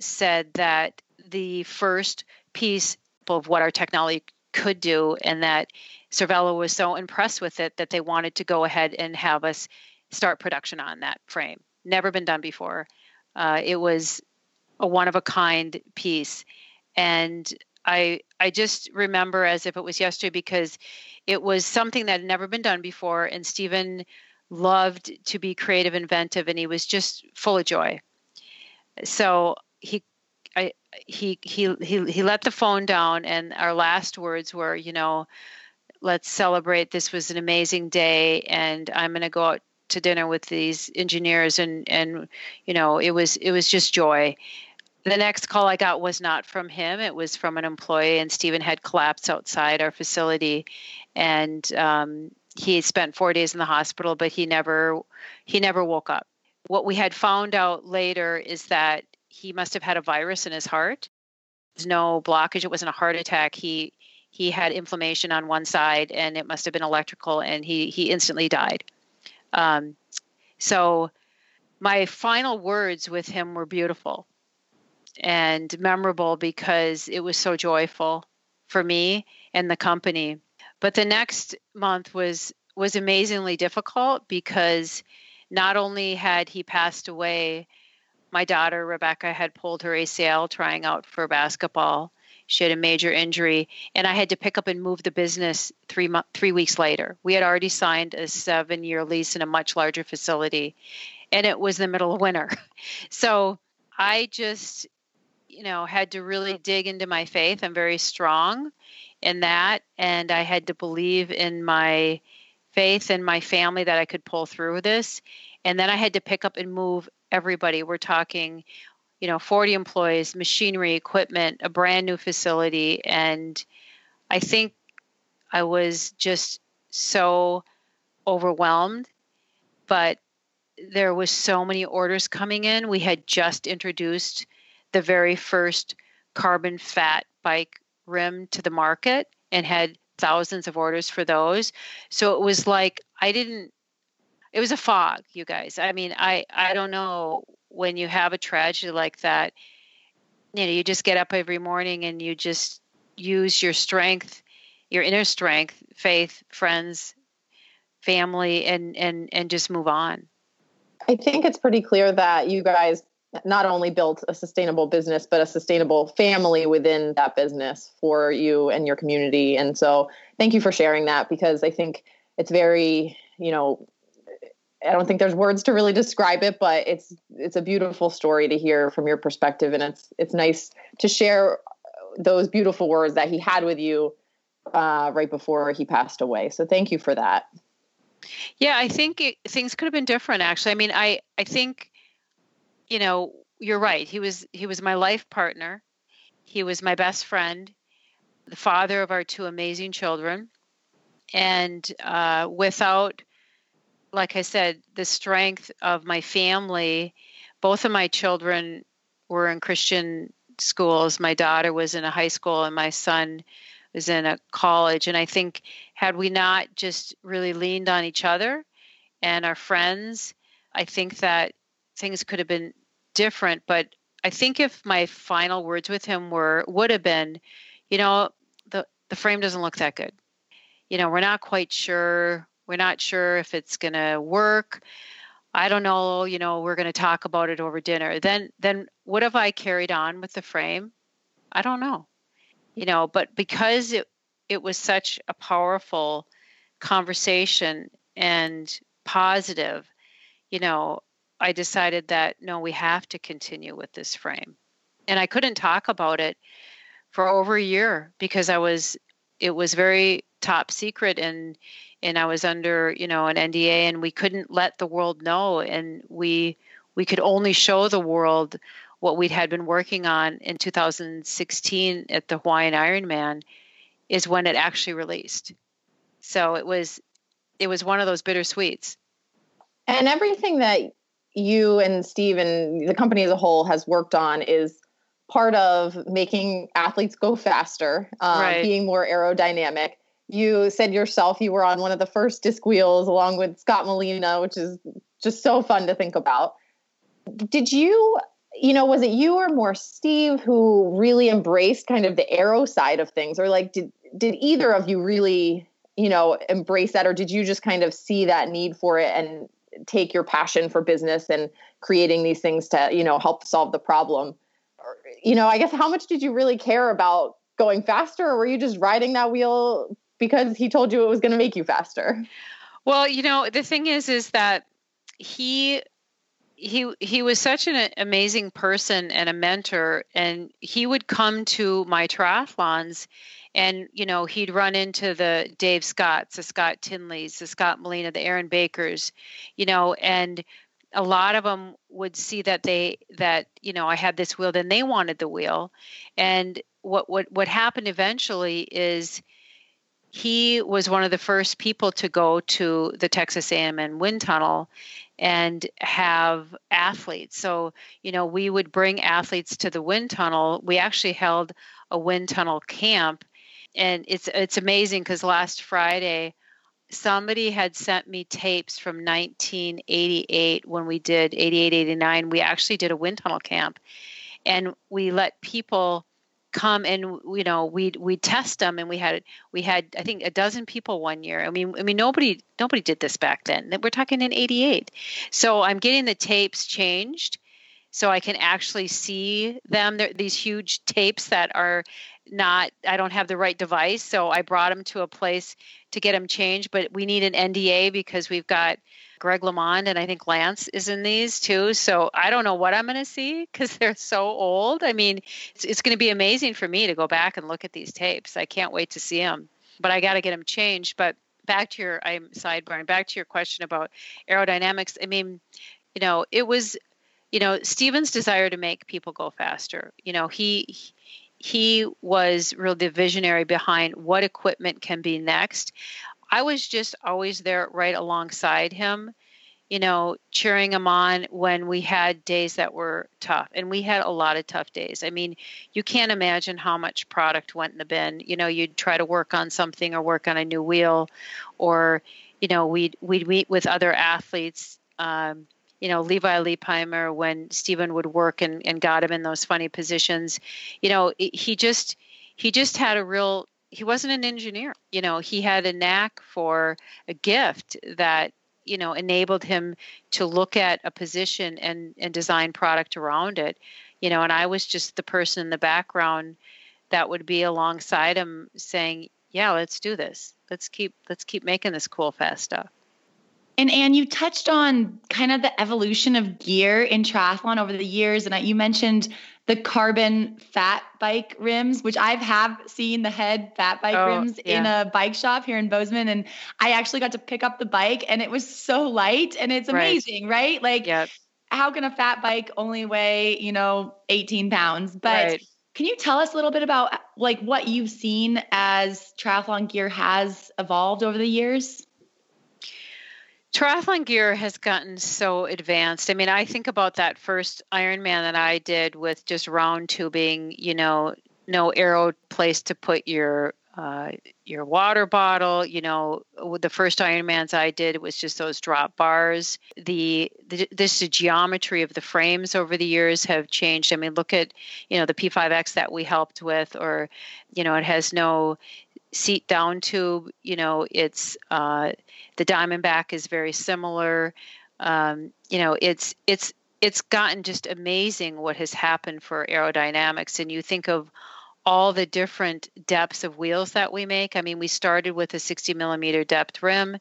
said that the first piece of what our technology could do and that Cervelo was so impressed with it that they wanted to go ahead and have us start production on that frame. Never been done before. Uh, it was a one of a kind piece. And I I just remember as if it was yesterday because it was something that had never been done before. And Stephen loved to be creative, inventive, and he was just full of joy. So he, He, he, he let the phone down, and our last words were, you know, let's celebrate. This was an amazing day, and I'm going to go out to dinner with these engineers, and and you know, it was it was just joy. The next call I got was not from him; it was from an employee, and Stephen had collapsed outside our facility, and um, he spent four days in the hospital, but he never he never woke up. What we had found out later is that he must have had a virus in his heart. There's no blockage. It wasn't a heart attack. He he had inflammation on one side, and it must have been electrical, and he he instantly died. Um, so my final words with him were beautiful and memorable because it was so joyful for me and the company but the next month was was amazingly difficult because not only had he passed away, my daughter Rebecca had pulled her ACL trying out for basketball. She had a major injury, and I had to pick up and move the business three mo- three weeks later. We had already signed a seven year lease in a much larger facility, and it was the middle of winter. So I just, you know, had to really mm. dig into my faith. I'm very strong, in that and I had to believe in my faith and my family that I could pull through this. And then I had to pick up and move everybody. We're talking, you know, 40 employees, machinery, equipment, a brand new facility. And I think I was just so overwhelmed. But there was so many orders coming in. We had just introduced the very first carbon fat bike rim to the market and had thousands of orders for those. So it was like I didn't it was a fog, you guys. I mean, I I don't know when you have a tragedy like that, you know, you just get up every morning and you just use your strength, your inner strength, faith, friends, family and and and just move on. I think it's pretty clear that you guys not only built a sustainable business, but a sustainable family within that business for you and your community. And so thank you for sharing that because I think it's very, you know, I don't think there's words to really describe it, but it's it's a beautiful story to hear from your perspective, and it's it's nice to share those beautiful words that he had with you uh, right before he passed away. So thank you for that. Yeah, I think it, things could have been different. Actually, I mean, I I think, you know, you're right. He was he was my life partner. He was my best friend, the father of our two amazing children, and uh, without like I said, the strength of my family. Both of my children were in Christian schools. My daughter was in a high school, and my son was in a college. And I think, had we not just really leaned on each other and our friends, I think that things could have been different. But I think if my final words with him were would have been, you know, the the frame doesn't look that good. You know, we're not quite sure we're not sure if it's going to work. I don't know, you know, we're going to talk about it over dinner. Then then what have I carried on with the frame? I don't know. You know, but because it it was such a powerful conversation and positive, you know, I decided that no, we have to continue with this frame. And I couldn't talk about it for over a year because I was it was very top secret and and I was under, you know, an NDA and we couldn't let the world know and we we could only show the world what we had been working on in 2016 at the Hawaiian Ironman is when it actually released. So it was it was one of those bittersweets. And everything that you and Steve and the company as a whole has worked on is part of making athletes go faster, um, right. being more aerodynamic you said yourself you were on one of the first disc wheels along with Scott Molina, which is just so fun to think about. Did you, you know, was it you or more Steve who really embraced kind of the aero side of things, or like did did either of you really, you know, embrace that, or did you just kind of see that need for it and take your passion for business and creating these things to, you know, help solve the problem? Or, you know, I guess how much did you really care about going faster, or were you just riding that wheel because he told you it was going to make you faster. Well, you know, the thing is is that he he he was such an amazing person and a mentor and he would come to my triathlons and you know he'd run into the Dave Scotts, the Scott Tinleys, the Scott Molina, the Erin Bakers, you know, and a lot of them would see that they that you know I had this wheel, then they wanted the wheel, and what what what happened eventually is he was one of the first people to go to the Texas A&M wind tunnel and have athletes. So, you know, we would bring athletes to the wind tunnel. We actually held a wind tunnel camp and it's it's amazing cuz last Friday somebody had sent me tapes from 1988 when we did 88 89 we actually did a wind tunnel camp and we let people come and you know we we test them and we had we had I think a dozen people one year. I mean I mean nobody nobody did this back then. We're talking in 88. So I'm getting the tapes changed so I can actually see them. They're these huge tapes that are not I don't have the right device, so I brought him to a place to get him changed, but we need an NDA because we've got Greg LeMond and I think Lance is in these too. So I don't know what I'm going to see because they're so old. I mean, it's, it's going to be amazing for me to go back and look at these tapes. I can't wait to see them, but I got to get them changed. But back to your I'm sidebarring back to your question about aerodynamics. I mean, you know, it was, you know, Steven's desire to make people go faster. You know, he he was really the visionary behind what equipment can be next. I was just always there right alongside him, you know, cheering him on when we had days that were tough. And we had a lot of tough days. I mean, you can't imagine how much product went in the bin. You know, you'd try to work on something or work on a new wheel, or, you know, we'd, we'd meet with other athletes. Um, you know, Levi Leipheimer, when Stephen would work and, and got him in those funny positions, you know, he just, he just had a real he wasn't an engineer. You know, he had a knack for a gift that you know enabled him to look at a position and and design product around it. You know and i was just the person in the background that would be alongside him saying yeah let's do this. Let's keep let's keep making this cool fast stuff and Anne, you touched on kind of the evolution of gear in triathlon over the years, and you mentioned the carbon fat bike rims, which I've have seen the HED fat bike oh, rims yeah. in a bike shop here in Bozeman, and I actually got to pick up the bike, and it was so light, and it's amazing, right? right? Like, yep. how can a fat bike only weigh, you know, 18 pounds? But right. Can you tell us a little bit about like what you've seen as triathlon gear has evolved over the years? Triathlon gear has gotten so advanced. I mean, I think about that first Ironman that I did with just round tubing, you know, no aero place to put your uh, your water bottle. You know, the first Ironmans I did, was just those drop bars. The, the this the geometry of the frames over the years have changed. I mean, look at you know the P5X that we helped with, or you know, it has no seat down tube. You know, it's uh, the Diamondback is very similar. Um, you know, it's it's it's gotten just amazing what has happened for aerodynamics. And you think of all the different depths of wheels that we make. I mean, we started with a 60 millimeter depth rim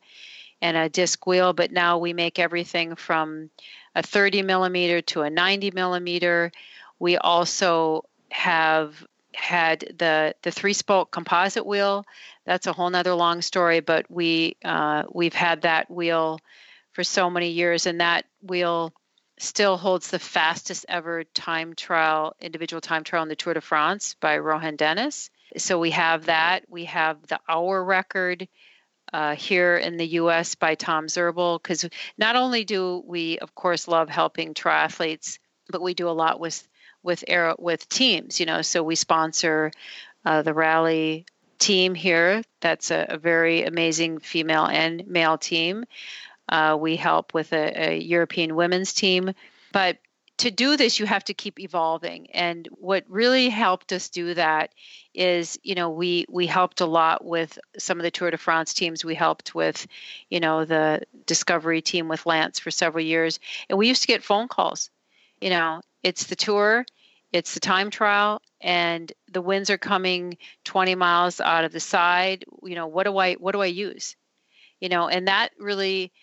and a disc wheel, but now we make everything from a 30 millimeter to a 90 millimeter. We also have had the the three spoke composite wheel. That's a whole nother long story, but we uh, we've had that wheel for so many years, and that wheel still holds the fastest ever time trial, individual time trial in the Tour de France by Rohan Dennis. So we have that. We have the hour record uh, here in the U.S. by Tom Zirbel, because not only do we, of course, love helping triathletes, but we do a lot with with aero with teams. You know, so we sponsor uh, the rally team here. That's a, a, very amazing female and male team. Uh, we help with a, a European women's team, but to do this you have to keep evolving and what really helped us do that is you know we we helped a lot with some of the tour de france teams we helped with you know the discovery team with lance for several years and we used to get phone calls you know it's the tour, it's the time trial, and the winds are coming 20 miles out of the side. You know, what do I what do I use? You know, and that really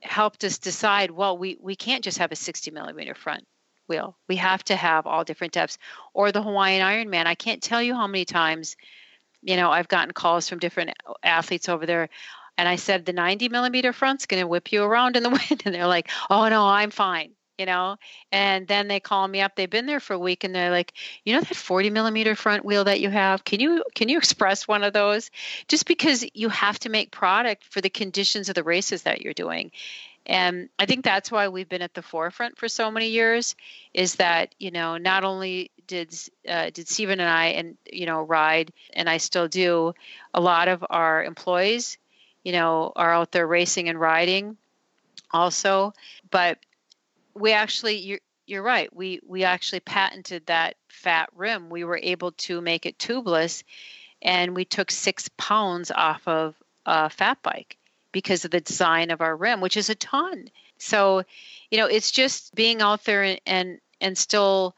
helped us decide. Well, we we can't just have a 60 millimeter front wheel. We have to have all different depths. Or the Hawaiian Ironman. I can't tell you how many times, you know, I've gotten calls from different athletes over there. And I said, the 90 millimeter front's going to whip you around in the wind. And they're like, oh, no, I'm fine you know and then they call me up they've been there for a week and they're like you know that 40 millimeter front wheel that you have? Can you can you express one of those? Just because you have to make product for the conditions of the races that you're doing. And i think that's why we've been at the forefront for so many years is that you know not only did uh, did Stephen and I and you know ride and I still do a lot of our employees you know are out there racing and riding also but we actually you're, you're right we we actually patented that fat rim. We were able to make it tubeless and we took six pounds off of a fat bike because of the design of our rim which is a ton. So you know it's just being out there and and, and still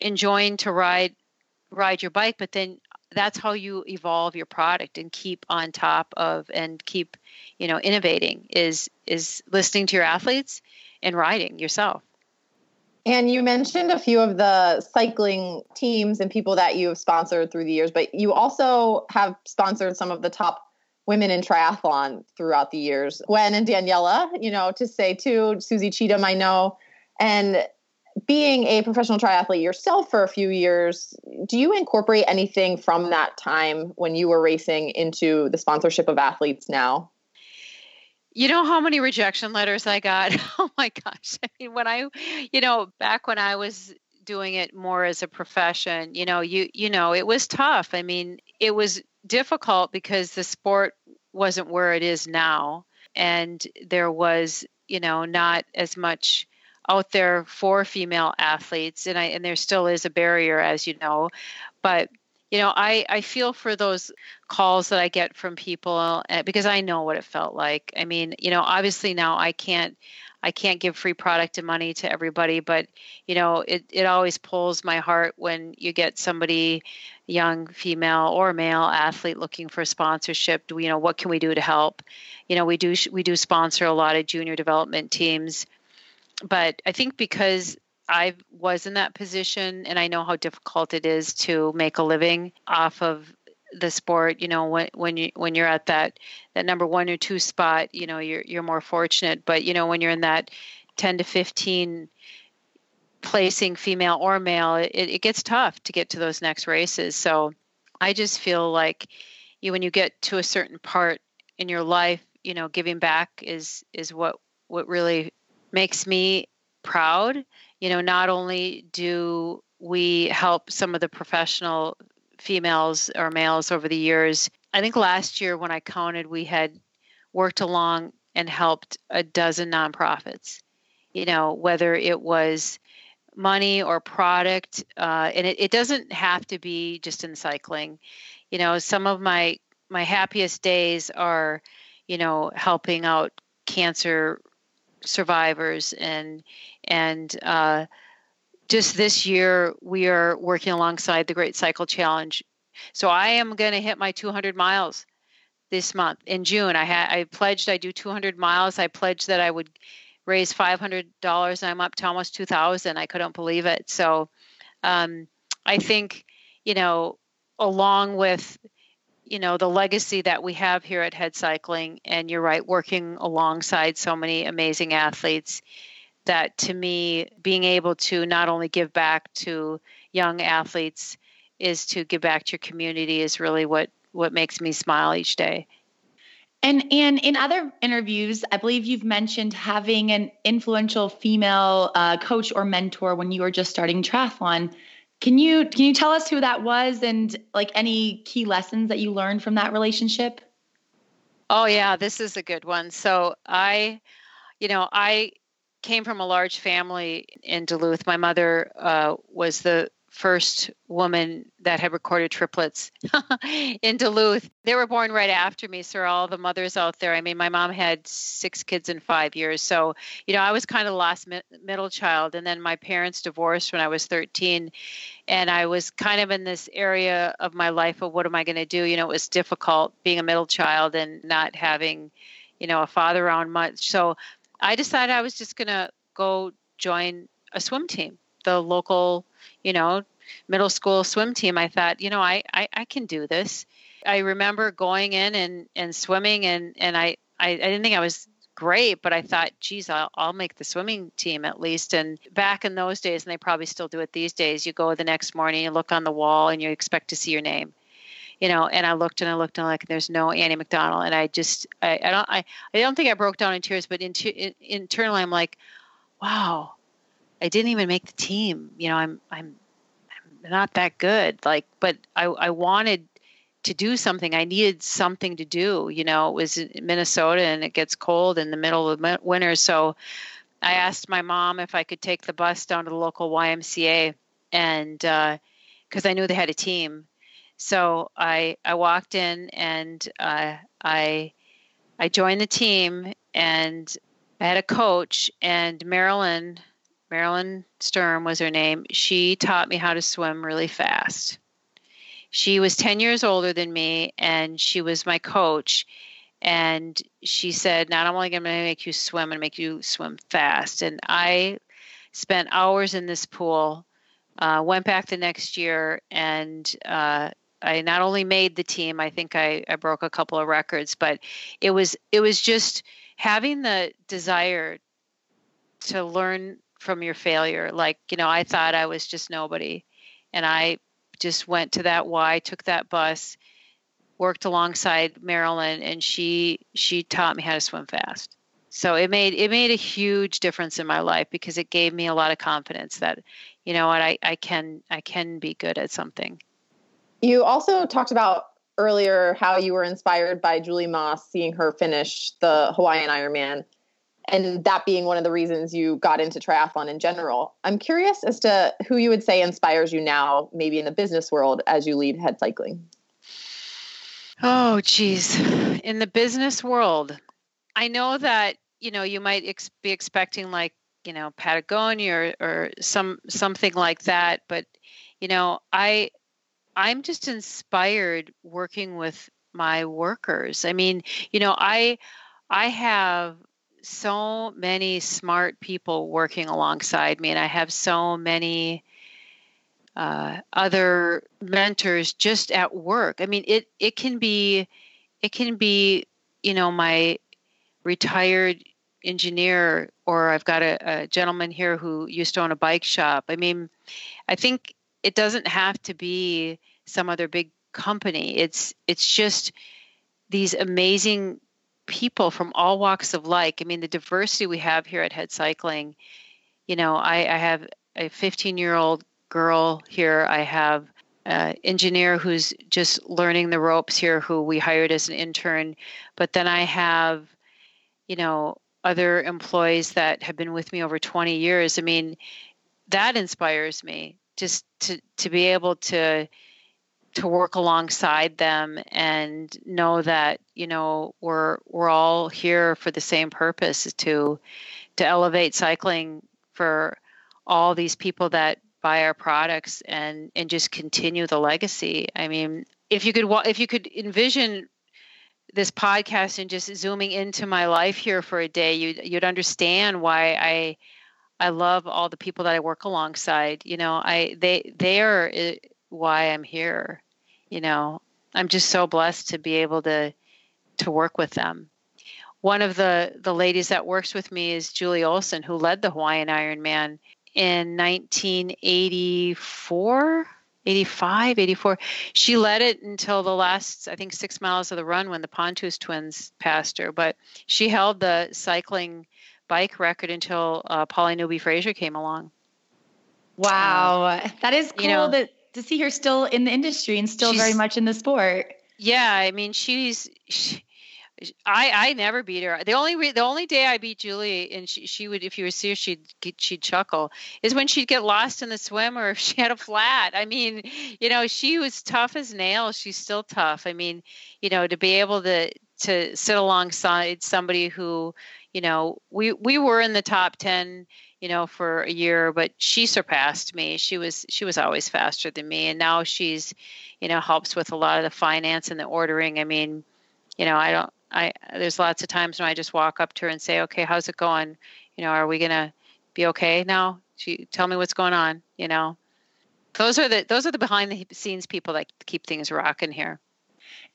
enjoying to ride ride your bike but then that's how you evolve your product and keep on top of and keep you know innovating is is listening to your athletes and riding yourself. And you mentioned a few of the cycling teams and people that you have sponsored through the years, but you also have sponsored some of the top women in triathlon throughout the years. Gwen and Daniela, you know, to say too, Susie Cheatham, I know. And being a professional triathlete yourself for a few years, do you incorporate anything from that time when you were racing into the sponsorship of athletes now? You know how many rejection letters I got? Oh my gosh. I mean, when I, you know, back when I was doing it more as a profession, you know, you you know, it was tough. I mean, it was difficult because the sport wasn't where it is now and there was, you know, not as much out there for female athletes and I and there still is a barrier as you know. But you know, I, I feel for those calls that I get from people uh, because I know what it felt like. I mean, you know, obviously now I can't I can't give free product and money to everybody, but you know, it, it always pulls my heart when you get somebody young female or male athlete looking for sponsorship. do, You know, what can we do to help? You know, we do we do sponsor a lot of junior development teams, but I think because I was in that position and I know how difficult it is to make a living off of the sport you know when when you when you're at that that number one or two spot you know you're you're more fortunate. But you know when you're in that 10 to 15 placing female or male it, it gets tough to get to those next races. So i just feel like you when you get to a certain part in your life you know giving back is is what what really makes me proud you know not only do we help some of the professional females or males over the years. I think last year when I counted, we had worked along and helped a dozen nonprofits. You know, whether it was money or product, uh, and it, it doesn't have to be just in cycling. You know, some of my my happiest days are, you know, helping out cancer survivors and and uh, just this year we are working alongside the Great Cycle Challenge. So I am going to hit my 200 miles this month in June. I had I pledged I do 200 miles. I pledged that I would raise $500 and I'm up to almost 2000. I couldn't believe it. So um, I think, you know, along with you know the legacy that we have here at HED cycling and you're right working alongside so many amazing athletes that to me, being able to not only give back to young athletes is to give back to your community is really what what makes me smile each day. And and in other interviews, I believe you've mentioned having an influential female uh, coach or mentor when you were just starting triathlon. Can you can you tell us who that was and like any key lessons that you learned from that relationship? Oh yeah, this is a good one. So I, you know, I came from a large family in Duluth. My mother uh, was the first woman that had recorded triplets in Duluth. They were born right after me, so all the mothers out there. I mean, my mom had six kids in five years, so you know I was kind of the last mi- middle child, and then my parents divorced when I was 13, and I was kind of in this area of my life of what am I going to do? You know, it was difficult being a middle child and not having, you know, a father around much. So I decided I was just going to go join a swim team, the local, you know, middle school swim team. I thought, you know, I, I, I can do this. I remember going in and, and swimming and, and I, I, I didn't think I was great, but I thought, geez, I'll, I'll make the swimming team at least. And back in those days, and they probably still do it these days, you go the next morning, you look on the wall and you expect to see your name you know, and I looked and I looked and I'm like, there's no Annie McDonald. And I just, I, I don't, I, I don't think I broke down in tears, but in, in, internally I'm like, wow, I didn't even make the team. You know, I'm, I'm, I'm not that good. Like, but I, I wanted to do something. I needed something to do. You know, it was in Minnesota and it gets cold in the middle of winter. So I asked my mom if I could take the bus down to the local YMCA and, because uh, I knew they had a team so I I walked in and uh, I I joined the team and I had a coach and Marilyn Marilyn Sturm was her name. She taught me how to swim really fast. She was 10 years older than me and she was my coach and she said not only am I going to make you swim and make you swim fast and i spent hours in this pool uh, went back the next year and uh, I not only made the team, I think I, I broke a couple of records, but it was it was just having the desire to learn from your failure. Like, you know, I thought I was just nobody. And I just went to that Y, took that bus, worked alongside Marilyn, and she she taught me how to swim fast. So it made it made a huge difference in my life because it gave me a lot of confidence that, you know what, I, I can I can be good at something. You also talked about earlier how you were inspired by Julie Moss, seeing her finish the Hawaiian Ironman. and that being one of the reasons you got into triathlon in general. I'm curious as to who you would say inspires you now, maybe in the business world, as you lead HED cycling. Oh, geez. In the business world, I know that you know you might ex- be expecting like you know Patagonia or, or some something like that, but you know I I'm just inspired working with my workers. I mean, you know, I I have so many smart people working alongside me, and I have so many uh, other mentors just at work. I mean, it it can be it can be you know my retired engineer, or I've got a, a gentleman here who used to own a bike shop. I mean, I think it doesn't have to be some other big company. It's it's just these amazing people from all walks of life. I mean, the diversity we have here at HED Cycling. You know, I, I have a 15 year old girl here. I have an engineer who's just learning the ropes here, who we hired as an intern. But then I have, you know, other employees that have been with me over 20 years. I mean, that inspires me just to to be able to to work alongside them and know that you know we're we're all here for the same purpose to to elevate cycling for all these people that buy our products and and just continue the legacy. I mean if you could if you could envision this podcast and just zooming into my life here for a day you'd you'd understand why i i love all the people that i work alongside you know i they they are eh, why i'm here you know. I'm just so blessed to be able to to work with them. One of the the ladies that works with me is julie olson who led the hawaiian ironman in 1984 85 84 she led it until the last i think six miles of the run when the Puntous twins passed her but she held the cycling bike record until uh, Pauline Newby Fraser came along. Wow, uh, that is cool. You know, that to see her still in the industry and still very much in the sport. Yeah, I mean, she's. She, I I never beat her. The only re, the only day I beat Julie and she she would if you were see her she'd she'd chuckle is when she'd get lost in the swim or if she had a flat. I mean, you know, she was tough as nails. She's still tough. I mean, you know, to be able to to sit alongside somebody who, you know, we we were in the top 10 you know for a year but she surpassed me. She was she was always faster than me and now she's you know helps with a lot of the finance and the ordering. I mean you know i don't i there's lots of times when i just walk up to her and say okay how's it going? You know are we gonna be okay now? She tell me what's going on you know? Those are the those are the behind the scenes people that keep things rocking here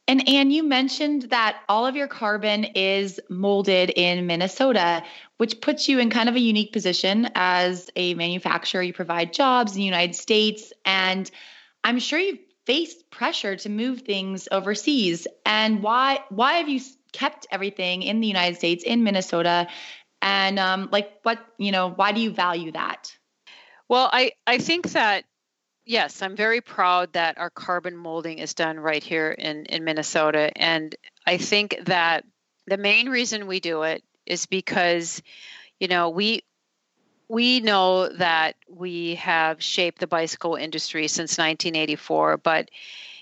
and Anne, you mentioned that all of your carbon is molded in Minnesota, which puts you in kind of a unique position as a manufacturer. You provide jobs in the United States, and I'm sure you've faced pressure to move things overseas. And why why have you kept everything in the United States in Minnesota? And um, like, what you know, why do you value that? Well, I I think that yes, I'm very proud that our carbon molding is done right here in, in Minnesota. And I think that the main reason we do it is because, you know, we we know that we have shaped the bicycle industry since 1984, but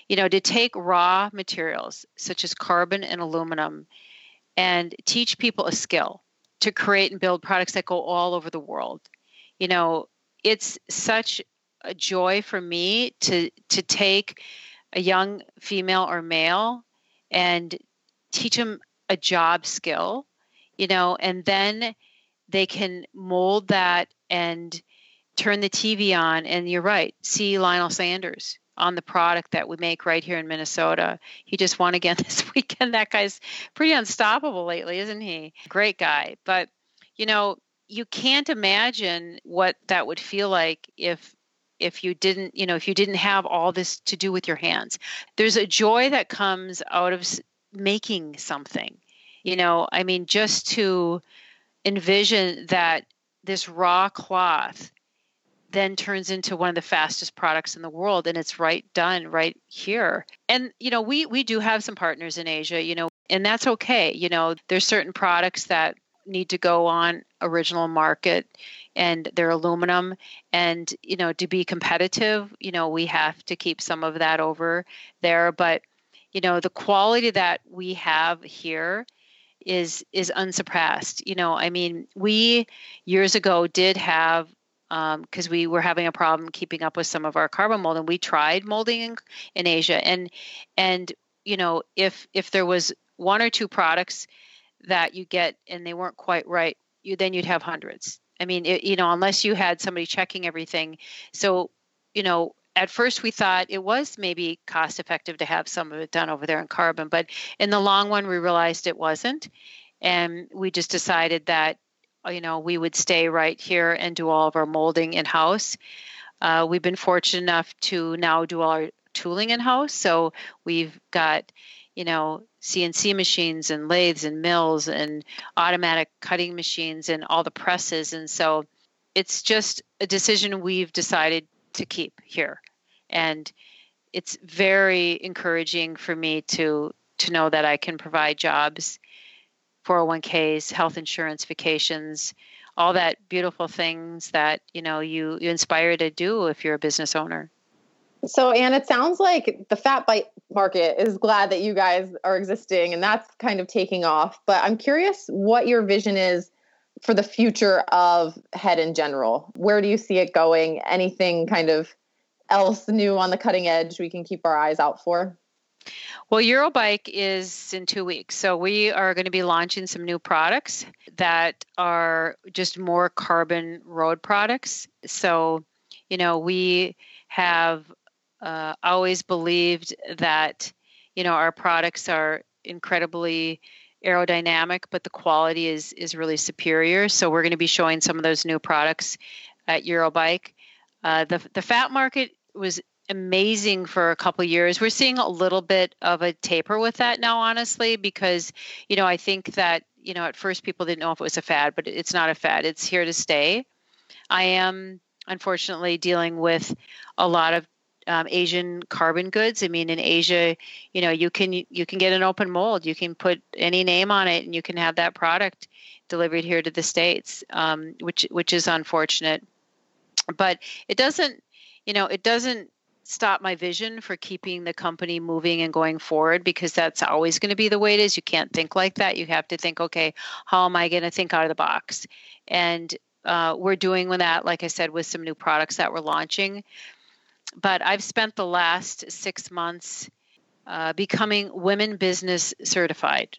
you know, to take raw materials such as carbon and aluminum and teach people a skill to create and build products that go all over the world. You know, it's such a joy for me to to take a young female or male and teach them a job skill you know and then they can mold that and turn the tv on. And you're right see lionel sanders on the product that we make right here in minnesota. He just won again this weekend. That guy's pretty unstoppable lately isn't he? Great guy. But you know you can't imagine what that would feel like if if you didn't you know if you didn't have all this to do with your hands. There's a joy that comes out of making something. You know i mean just to envision that this raw cloth then turns into one of the fastest products in the world and it's right done right here. And you know we we do have some partners in asia you know and that's okay. You know there's certain products that need to go on original market and they're aluminum. And you know to be competitive you know we have to keep some of that over there. But you know the quality that we have here is is unsurpassed. You know i mean we years ago did have because um, we were having a problem keeping up with some of our carbon mold and we tried molding in, in asia. And and you know if if there was one or two products that you get and they weren't quite right you then you'd have hundreds. I mean it, you know unless you had somebody checking everything. So you know at first we thought it was maybe cost effective to have some of it done over there in carbon but in the long run we realized it wasn't. And we just decided that uh, you know we would stay right here and do all of our molding in house uh, we've been fortunate enough to now do all our tooling in house so we've got you know CNC machines and lathes and mills and automatic cutting machines and all the presses. And so it's just a decision we've decided to keep here. And it's very encouraging for me to to know that I can provide jobs 401ks health insurance vacations all that beautiful things that you know you you inspire to do if you're a business owner so, Anne, it sounds like the fat bike market is glad that you guys are existing and that's kind of taking off. But I'm curious what your vision is for the future of HED in general. Where do you see it going? Anything kind of else new on the cutting edge we can keep our eyes out for? Well, Eurobike is in two weeks. So we are going to be launching some new products that are just more carbon road products. So, you know, we have uh, always believed that you know our products are incredibly aerodynamic, but the quality is is really superior. So we're going to be showing some of those new products at Eurobike. Uh, the the fat market was amazing for a couple years. We're seeing a little bit of a taper with that now, honestly, because you know I think that you know at first people didn't know if it was a fad, but it's not a fad. It's here to stay. I am unfortunately dealing with a lot of um, Asian carbon goods. I mean, in Asia, you know, you can you can get an open mold. You can put any name on it, and you can have that product delivered here to the states, um, which which is unfortunate. But it doesn't, you know, it doesn't stop my vision for keeping the company moving and going forward because that's always going to be the way it is. You can't think like that. You have to think, okay, how am I going to think out of the box? And uh, we're doing with that, like I said, with some new products that we're launching but I've spent the last six months uh, becoming women business certified.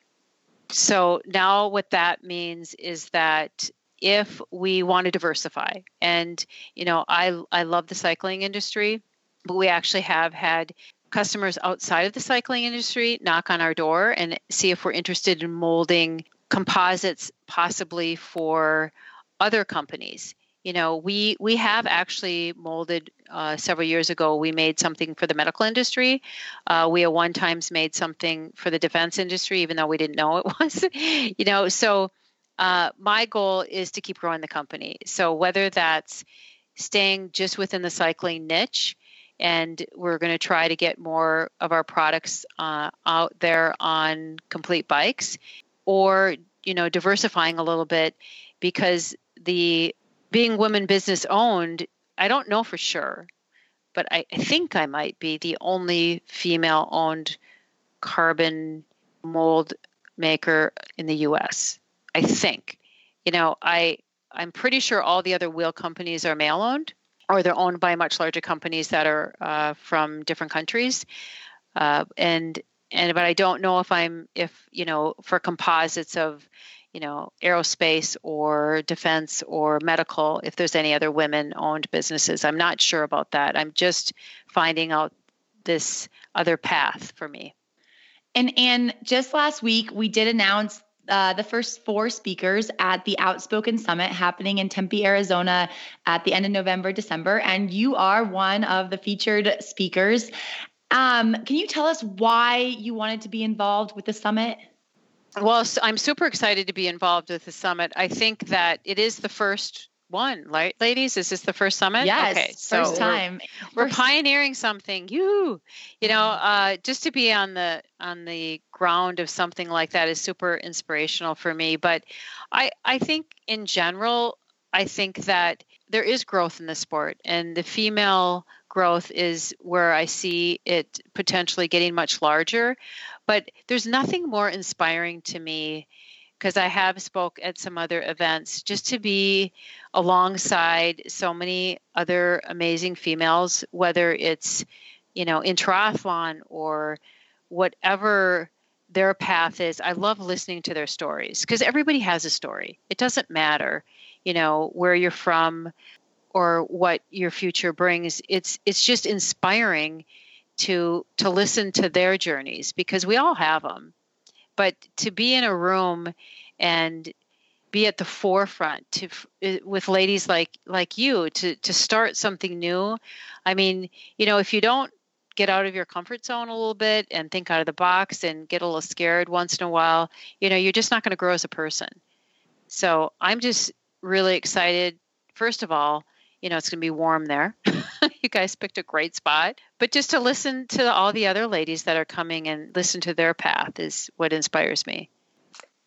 So now what that means is that if we want to diversify, and you know, I I love the cycling industry, but we actually have had customers outside of the cycling industry knock on our door and see if we're interested in molding composites possibly for other companies you know we we have actually molded uh, several years ago we made something for the medical industry. Uh, we at one times made something for the defense industry even though we didn't know it was you know so uh, my goal is to keep growing the company. So whether that's staying just within the cycling niche and we're going to try to get more of our products uh, out there on complete bikes or you know diversifying a little bit because the being women business owned, I don't know for sure, but I, I think I might be the only female owned carbon mold maker in the US. I think. You know, I I'm pretty sure all the other wheel companies are male owned or they're owned by much larger companies that are uh, from different countries. Uh, and and but I don't know if I'm if you know for composites of you know, aerospace or defense or medical, if there's any other women owned businesses. I'm not sure about that. I'm just finding out this other path for me. And and just last week we did announce uh, the first four speakers at the Outspoken Summit happening in Tempe, Arizona at the end of November, December. And you are one of the featured speakers. Um, can you tell us why you wanted to be involved with the summit? Well, I'm super excited to be involved with the summit. I think that it is the first one, right, ladies? Is this the first summit? Yes, okay, so first time. We're, first. pioneering something. You, you know, uh, just to be on the on the ground of something like that is super inspirational for me. But I I think in general, I think that there is growth in the sport, and the female growth is where I see it potentially getting much larger. But there's nothing more inspiring to me because I have spoke at some other events just to be alongside so many other amazing females, whether it's you know in triathlon or whatever their path is. I love listening to their stories because everybody has a story. It doesn't matter, you know, where you're from or what your future brings. It's it's just inspiring to to listen to their journeys because we all have them but to be in a room and be at the forefront to with ladies like like you to to start something new i mean you know if you don't get out of your comfort zone a little bit and think out of the box and get a little scared once in a while you know you're just not going to grow as a person. So i'm just really excited. First of all you know it's going to be warm there you guys picked a great spot but just to listen to all the other ladies that are coming and listen to their path is what inspires me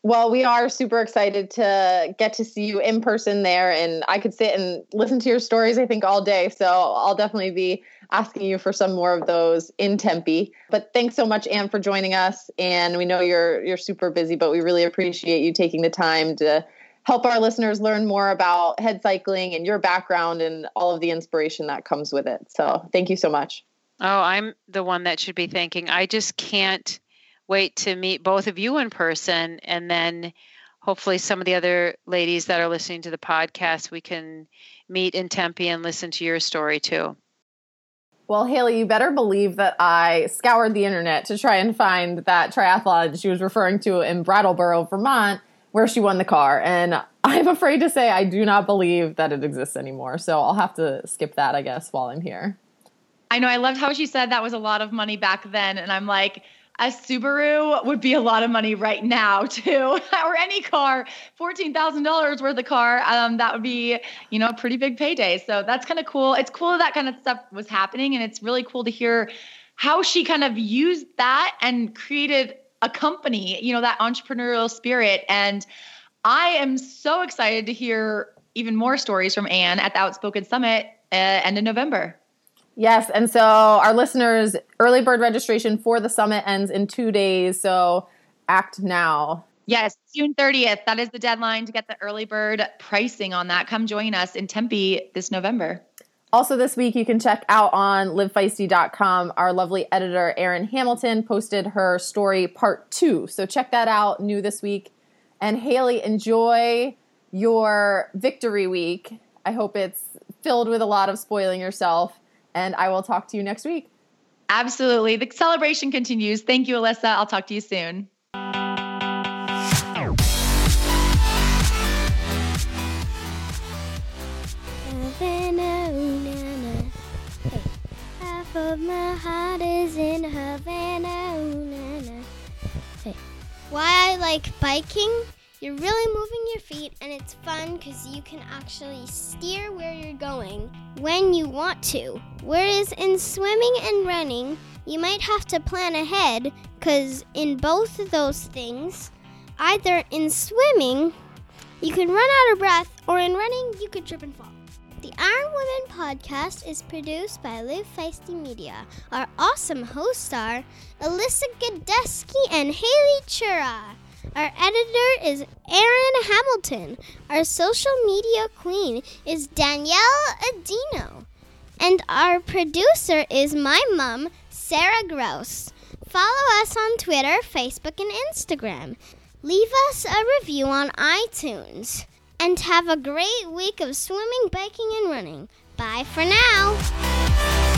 well, we are super excited to get to see you in person there. And I could sit and listen to your stories, I think, all day. So I'll definitely be asking you for some more of those in Tempe. But thanks so much, Anne, for joining us. And we know you're you're super busy, but we really appreciate you taking the time to help our listeners learn more about HED cycling and your background and all of the inspiration that comes with it. So thank you so much. Oh, I'm the one that should be thanking. I just can't wait to meet both of you in person and then hopefully some of the other ladies that are listening to the podcast we can meet in Tempe and listen to your story too. Well, Haley, you better believe that I scoured the internet to try and find that triathlon she was referring to in Brattleboro, Vermont, where she won the car. And I'm afraid to say I do not believe that it exists anymore. So I'll have to skip that, I guess, while I'm here. I know. I loved how she said that was a lot of money back then. And I'm like, a Subaru would be a lot of money right now too, or any car, fourteen thousand dollars worth of car. Um, that would be, you know, a pretty big payday. So that's kind of cool. It's cool that kind of stuff was happening, and it's really cool to hear how she kind of used that and created a company. You know, that entrepreneurial spirit. And I am so excited to hear even more stories from Anne at the Outspoken Summit uh, end of November. Yes, and so our listeners, early bird registration for the summit ends in two days. So act now. Yes, June 30th. That is the deadline to get the early bird pricing on that. Come join us in Tempe this November. Also, this week, you can check out on livefeisty.com. Our lovely editor, Erin Hamilton, posted her story part two. So check that out, new this week. And Haley, enjoy your victory week. I hope it's filled with a lot of spoiling yourself and I will talk to you next week. Absolutely. The celebration continues. Thank you, Alyssa. I'll talk to you soon. Of my heart is in Havana. Hey. Why I like biking? You're really moving your feet, and it's fun because you can actually steer where you're going when you want to. Whereas in swimming and running, you might have to plan ahead because in both of those things, either in swimming, you can run out of breath, or in running, you could trip and fall. The Iron Women podcast is produced by Live Feisty Media. Our awesome hosts are Alyssa Godesky and Haley Chura. Our editor is Erin Hamilton. Our social media queen is Danielle Adino. And our producer is my mom, Sarah Gross. Follow us on Twitter, Facebook, and Instagram. Leave us a review on iTunes and have a great week of swimming, biking, and running. Bye for now.